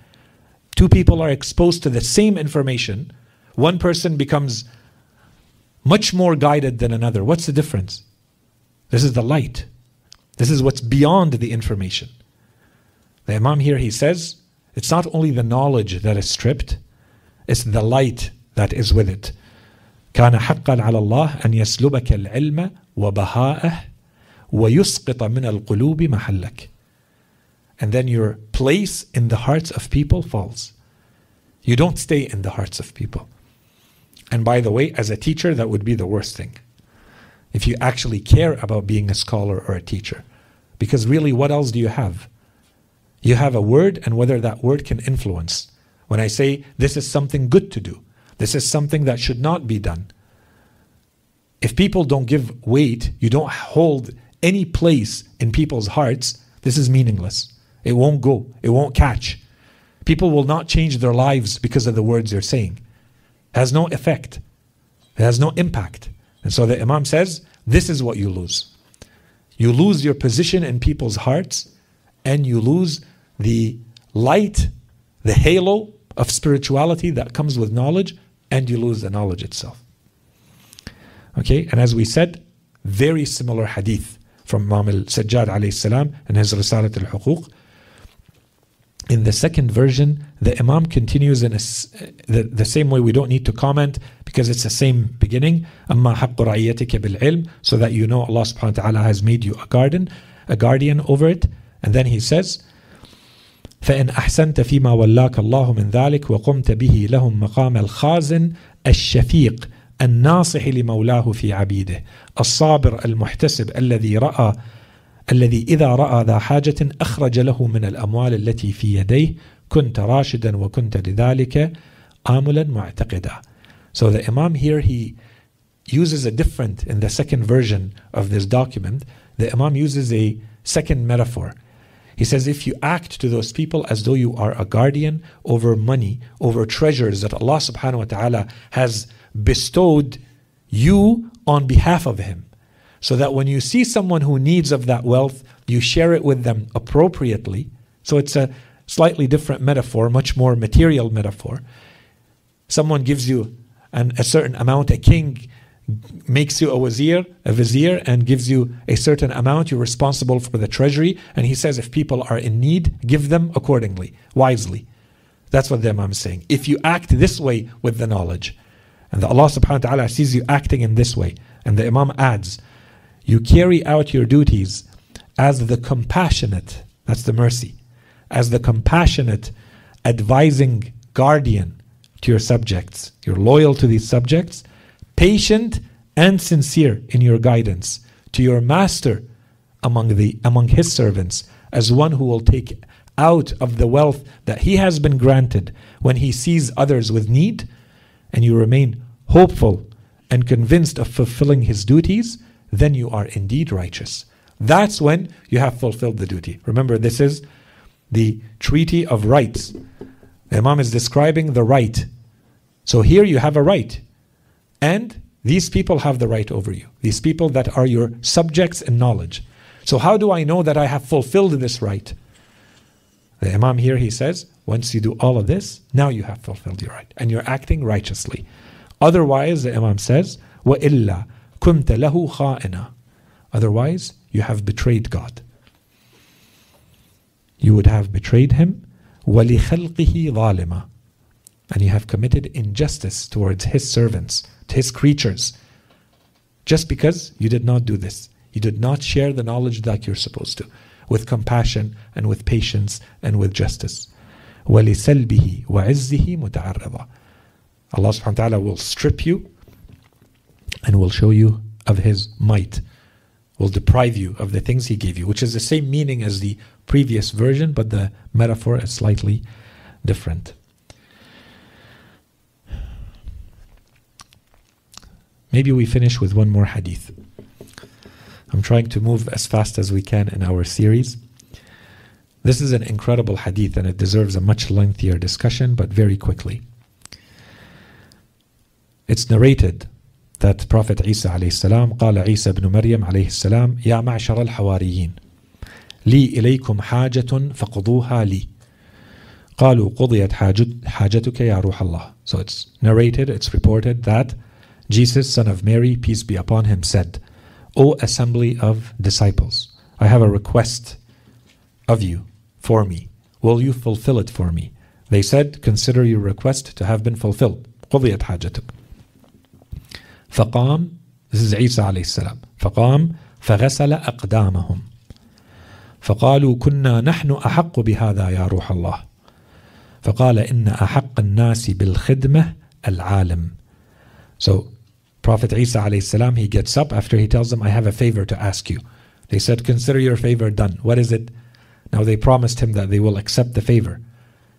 Two people are exposed to the same information One person becomes much more guided than another. What's the difference? This is the light. This is what's beyond the information. The Imam here, he says, it's not only the knowledge that is stripped, it's the light that is with it. كان حقا على الله أن يسلبك العلم وبهاءه ويسقط من القلوب محلك. And then your place in the hearts of people falls. You don't stay in the hearts of people. And by the way, as a teacher, that would be the worst thing. If you actually care about being a scholar or a teacher. Because really, what else do you have? You have a word and whether that word can influence. When I say this is something good to do, this is something that should not be done. If people don't give weight, you don't hold any place in people's hearts, this is meaningless. It won't go, it won't catch. People will not change their lives because of the words you're saying. Has no effect, it has no impact. And so the Imam says, this is what you lose. You lose your position in people's hearts and you lose the light, the halo of spirituality that comes with knowledge, and you lose the knowledge itself. Okay, and as we said, very similar hadith from Imam al-Sajjad alayhi salam in his Risalat al-Huquq In the second version, the Imam continues in a, the, the same way. We don't need to comment because it's the same beginning. أما حق رعيتك بالعلم so that you know Allah subhanahu wa ta'ala has made you a garden, a guardian over it. And then he says, فإن أحسنت فيما ولاك الله من ذلك وقمت به لهم مقام الخازن الشفيق الناصح لمولاه في عبيده الصابر المحتسب الذي رأى الذي إذا رأى ذا حاجة أخرج له من الأموال التي في يديه كنت راشدا وكنت لذلك آملا معتقدا So the Imam here he uses a different in the second version of this document the Imam uses a second metaphor He says, if you act to those people as though you are a guardian over money, over treasures that Allah subhanahu wa ta'ala has bestowed you on behalf of Him. So that when you see someone who needs of that wealth, you share it with them appropriately. So it's a slightly different metaphor, much more material metaphor. Someone gives you an, a certain amount, a king makes you a wazir, a vizier, and gives you a certain amount. You're responsible for the treasury. And he says, if people are in need, give them accordingly, wisely. That's what the Imam is saying. If you act this way with the knowledge, and the Allah subhanahu wa ta'ala sees you acting in this way, and the Imam adds, you carry out your duties as the compassionate, that's the mercy, as the compassionate, advising guardian to your subjects. You're loyal to these subjects patient and sincere in your guidance to your master among the among his servants as one who will take out of the wealth that he has been granted when he sees others with need and you remain hopeful and convinced of fulfilling his duties then you are indeed righteous that's when you have fulfilled the duty remember this is the treaty of rights the imam is describing the right so here you have a right and these people have the right over you. These people that are your subjects in knowledge. So how do I know that I have fulfilled this right? The Imam here he says, once you do all of this, now you have fulfilled your right and you're acting righteously. Otherwise, the Imam says, وَإِلَّا كُنْتَ لَهُ خَائِنًا Otherwise, you have betrayed God. You would have betrayed him وَلِخَلْقِهِ ظَالِمًا And you have committed injustice towards his servants his creatures. Just because you did not do this. You did not share the knowledge that you're supposed to, with compassion and with patience and with justice. وَلِسَلْبِهِ وَعِزِّهِ مُتَعَرِّضًا Allah subhanahu wa ta'ala will strip you and will show you of His might, will deprive you of the things He gave you, which is the same meaning as the previous version, but the metaphor is slightly different. Maybe we finish with one more hadith. I'm trying to move as fast as we can in our series. This is an incredible hadith and it deserves a much lengthier discussion, but very quickly. It's narrated that Prophet Isa عليه السلام قال عيسى بن مريم عليه السلام يا معشر الحواريين لي إليكم حاجة فقضوها لي قالوا قضيت حاجتك يا روح الله. So it's narrated, it's reported that Jesus, son of Mary, peace be upon him, said, O assembly of disciples, I have a request of you for me. Will you fulfill it for me? They said, Consider your request to have been fulfilled. قضيت حاجتك. فقام This is Isa عليه السلام. فقام فغسل أقدامهم. فقالوا كنا نحن أحق بهذا يا روح الله. فقال إن أحق الناس بالخدمة العالم. So Prophet Isa عليه السلام, he gets up after he tells them, I have a favor to ask you. They said, consider your favor done. What is it? Now they promised him that they will accept the favor.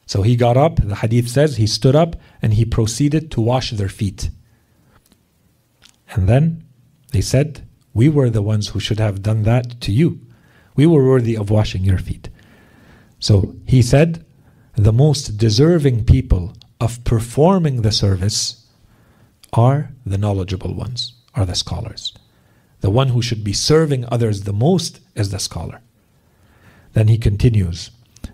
So he got up, the hadith says, he stood up and he proceeded to wash their feet. And then they said, We were the ones who should have done that to you. We were worthy of washing your feet. So he said, The most deserving people of performing the service are the knowledgeable ones, are the scholars. The one who should be serving others the most is the scholar. Then he continues,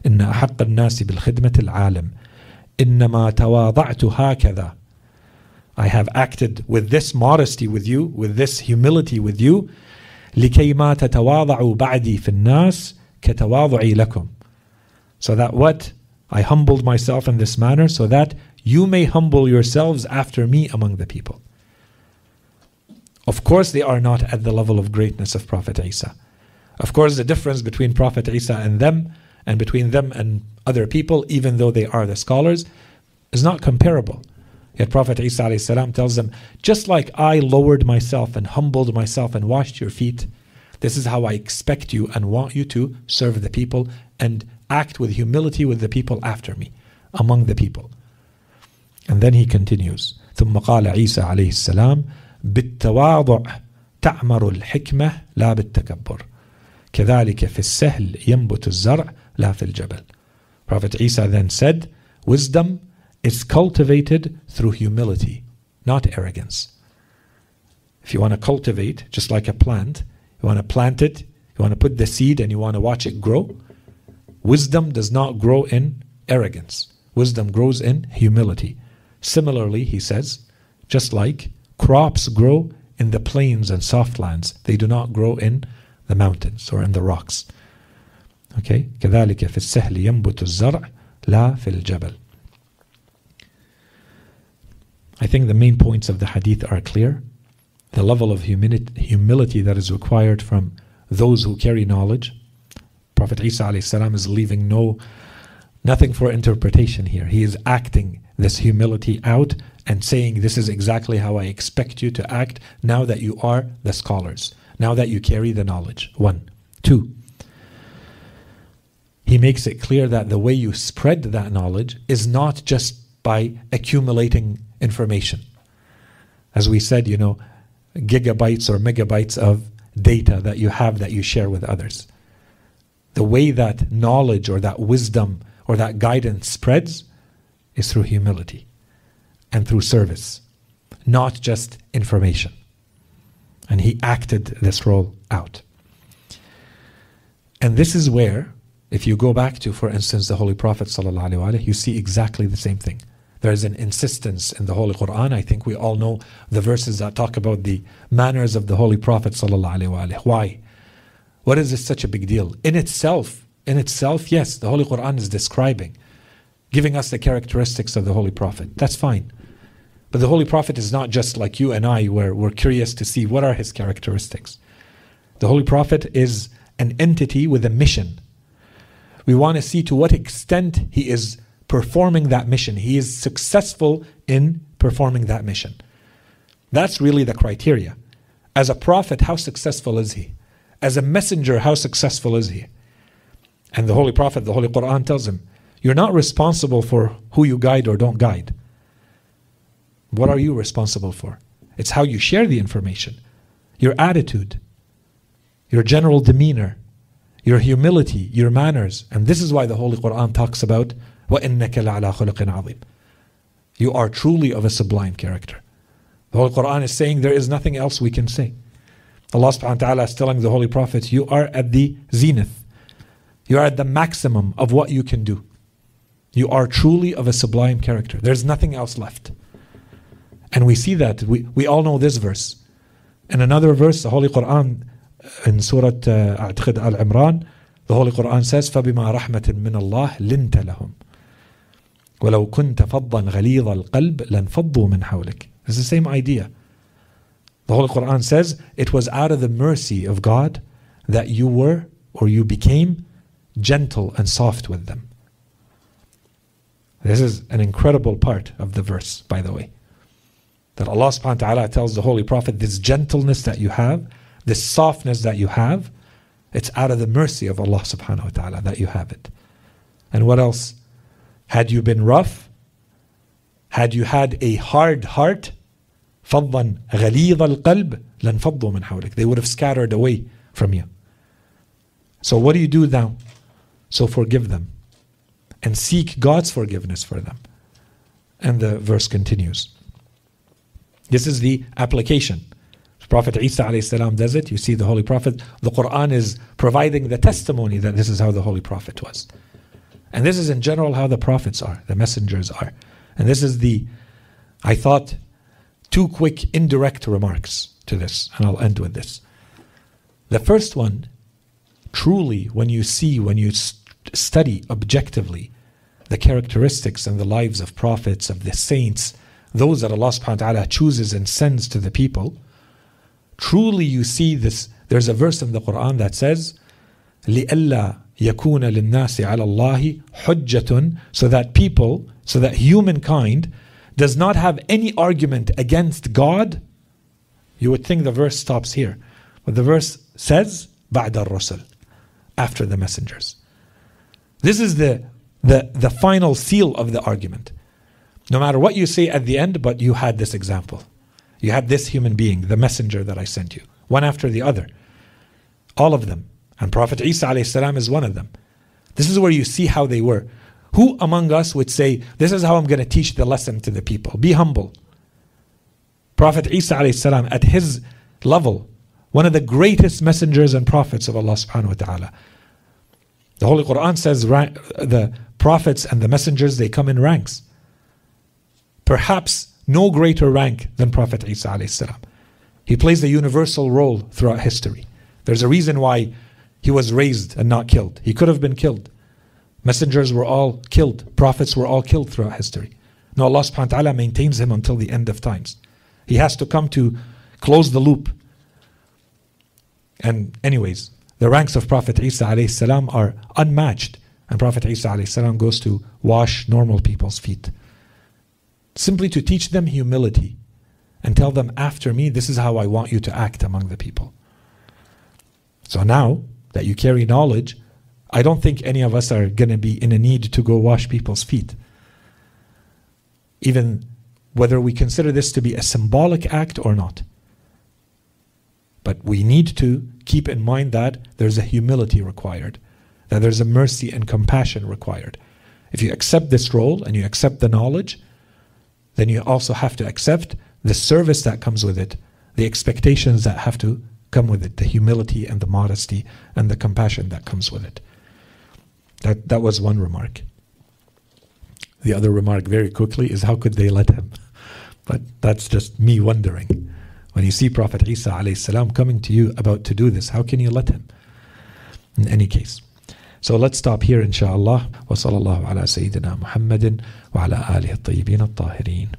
إن أحق الناس بالخدمة العالم إنما تواضعت هكذا I have acted with this modesty with you, with this humility with you لكي ما تتواضعوا بعدي في الناس كتواضعي لكم So that what? I humbled myself in this manner so that you may humble yourselves after me among the people. Of course, they are not at the level of greatness of Prophet Isa. Of course, the difference between Prophet Isa and them, and between them and other people, even though they are the scholars, is not comparable. Yet Prophet Isa salam tells them, just like I lowered myself and humbled myself and washed your feet, this is how I expect you and want you to serve the people and act with humility with the people after me, among the people. And then he continues, ثم قال عيسى عليه السلام بالتواضع تعمر الحكمة لا بالتكبر كذلك في السهل ينبت الزرع لا في الجبل Prophet Isa then said, Wisdom is cultivated through humility, not arrogance. If you want to cultivate, just like a plant, you want to plant it, you want to put the seed and you want to watch it grow, wisdom does not grow in arrogance. Wisdom grows in humility. Similarly, he says, just like crops grow in the plains and soft lands, they do not grow in the mountains or in the rocks. Okay? كذلك في السهل ينبت الزرع لا في الجبل. I think the main points of the hadith are clear. The level of humility that is required from those who carry knowledge. Prophet Isa is leaving no nothing for interpretation here. He is acting this humility out and saying, This is exactly how I expect you to act now that you are the scholars, now that you carry the knowledge. One. Two, he makes it clear that the way you spread that knowledge is not just by accumulating information. As we said, you know, gigabytes or megabytes of data that you have that you share with others. The way that knowledge or that wisdom or that guidance spreads is through humility and through service, not just information. And he acted this role out. And this is where, if you go back to, for instance, the Holy Prophet, ﷺ, you see exactly the same thing. There is an insistence in the Holy Quran. I think we all know the verses that talk about the manners of the Holy Prophet. Why? What is this such a big deal? In itself, in itself, yes, the Holy Quran is describing giving us the characteristics of the Holy Prophet. That's fine. But the Holy Prophet is not just like you and I, where we're curious to see what are his characteristics. The Holy Prophet is an entity with a mission. We want to see to what extent he is performing that mission. He is successful in performing that mission. That's really the criteria. As a prophet, how successful is he? As a messenger, how successful is he? And the Holy Prophet, the Holy Quran tells him, you're not responsible for who you guide or don't guide. What are you responsible for? It's how you share the information, your attitude, your general demeanor, your humility, your manners. And this is why the Holy Quran talks about وَإِنَّكَ لَعَلَى خُلُقٍ عَظِيمٍ You are truly of a sublime character. The Holy Quran is saying there is nothing else we can say. Allah subhanahu wa ta'ala is telling the Holy Prophet, you are at the zenith. You are at the maximum of what you can do. You are truly of a sublime character. There's nothing else left. And we see that. We, we all know this verse. In another verse, the Holy Quran, in Surah uh, Al Imran, the Holy Quran says, فَبِمَا رَحْمَةٍ مِّنَ اللَّهِ لِنْتَ لَهُمْ ولو كنت فظا غليظ القلب لانفضوا من حولك. It's the same idea. The Holy Quran says it was out of the mercy of God that you were or you became gentle and soft with them. This is an incredible part of the verse, by the way. That Allah subhanahu wa ta'ala tells the Holy Prophet this gentleness that you have, this softness that you have, it's out of the mercy of Allah subhanahu wa ta'ala that you have it. And what else? Had you been rough, had you had a hard heart, فضا غليظ القلب لانفضوا من حولك. They would have scattered away from you. So what do you do now? So forgive them and seek God's forgiveness for them. And the verse continues. This is the application. Prophet Isa salam does it. You see the Holy Prophet. The Quran is providing the testimony that this is how the Holy Prophet was. And this is in general how the prophets are, the messengers are. And this is the, I thought, two quick indirect remarks to this, and I'll end with this. The first one, truly, when you see, when you st- study objectively the characteristics and the lives of prophets, of the saints, those that Allah subhanahu wa ta'ala chooses and sends to the people, truly you see this. There's a verse in the Quran that says, لِأَلَّا يَكُونَ لِلنَّاسِ عَلَى اللَّهِ حُجَّةٌ So that people, so that humankind does not have any argument against God. You would think the verse stops here. But the verse says, بَعْدَ الرُّسُلِ After the messengers. This is the, the, the final seal of the argument. No matter what you say at the end, but you had this example. You had this human being, the messenger that I sent you, one after the other. All of them. And Prophet Isa salam is one of them. This is where you see how they were. Who among us would say, This is how I'm going to teach the lesson to the people? Be humble. Prophet Isa salam, at his level, one of the greatest messengers and prophets of Allah subhanahu wa ta'ala. The Holy Quran says the prophets and the messengers, they come in ranks. Perhaps no greater rank than Prophet Isa. He plays the universal role throughout history. There's a reason why he was raised and not killed. He could have been killed. Messengers were all killed. Prophets were all killed throughout history. No, Allah subhanahu wa ta'ala maintains him until the end of times. He has to come to close the loop. And anyways, the ranks of Prophet Isa salam are unmatched. And Prophet Isa salam goes to wash normal people's feet simply to teach them humility and tell them, after me, this is how I want you to act among the people. So now that you carry knowledge, I don't think any of us are going to be in a need to go wash people's feet. Even whether we consider this to be a symbolic act or not. But we need to keep in mind that there's a humility required, that there's a mercy and compassion required. If you accept this role and you accept the knowledge, then you also have to accept the service that comes with it, the expectations that have to come with it, the humility and the modesty and the compassion that comes with it. That, that was one remark. The other remark, very quickly, is how could they let him? But that's just me wondering. When you see Prophet Isa alayhi coming to you about to do this, how can you let him? In any case. So let's stop here inshallah. Ala Sayyidina Muhammadin wa alihi at-tayyibin at-tahirin.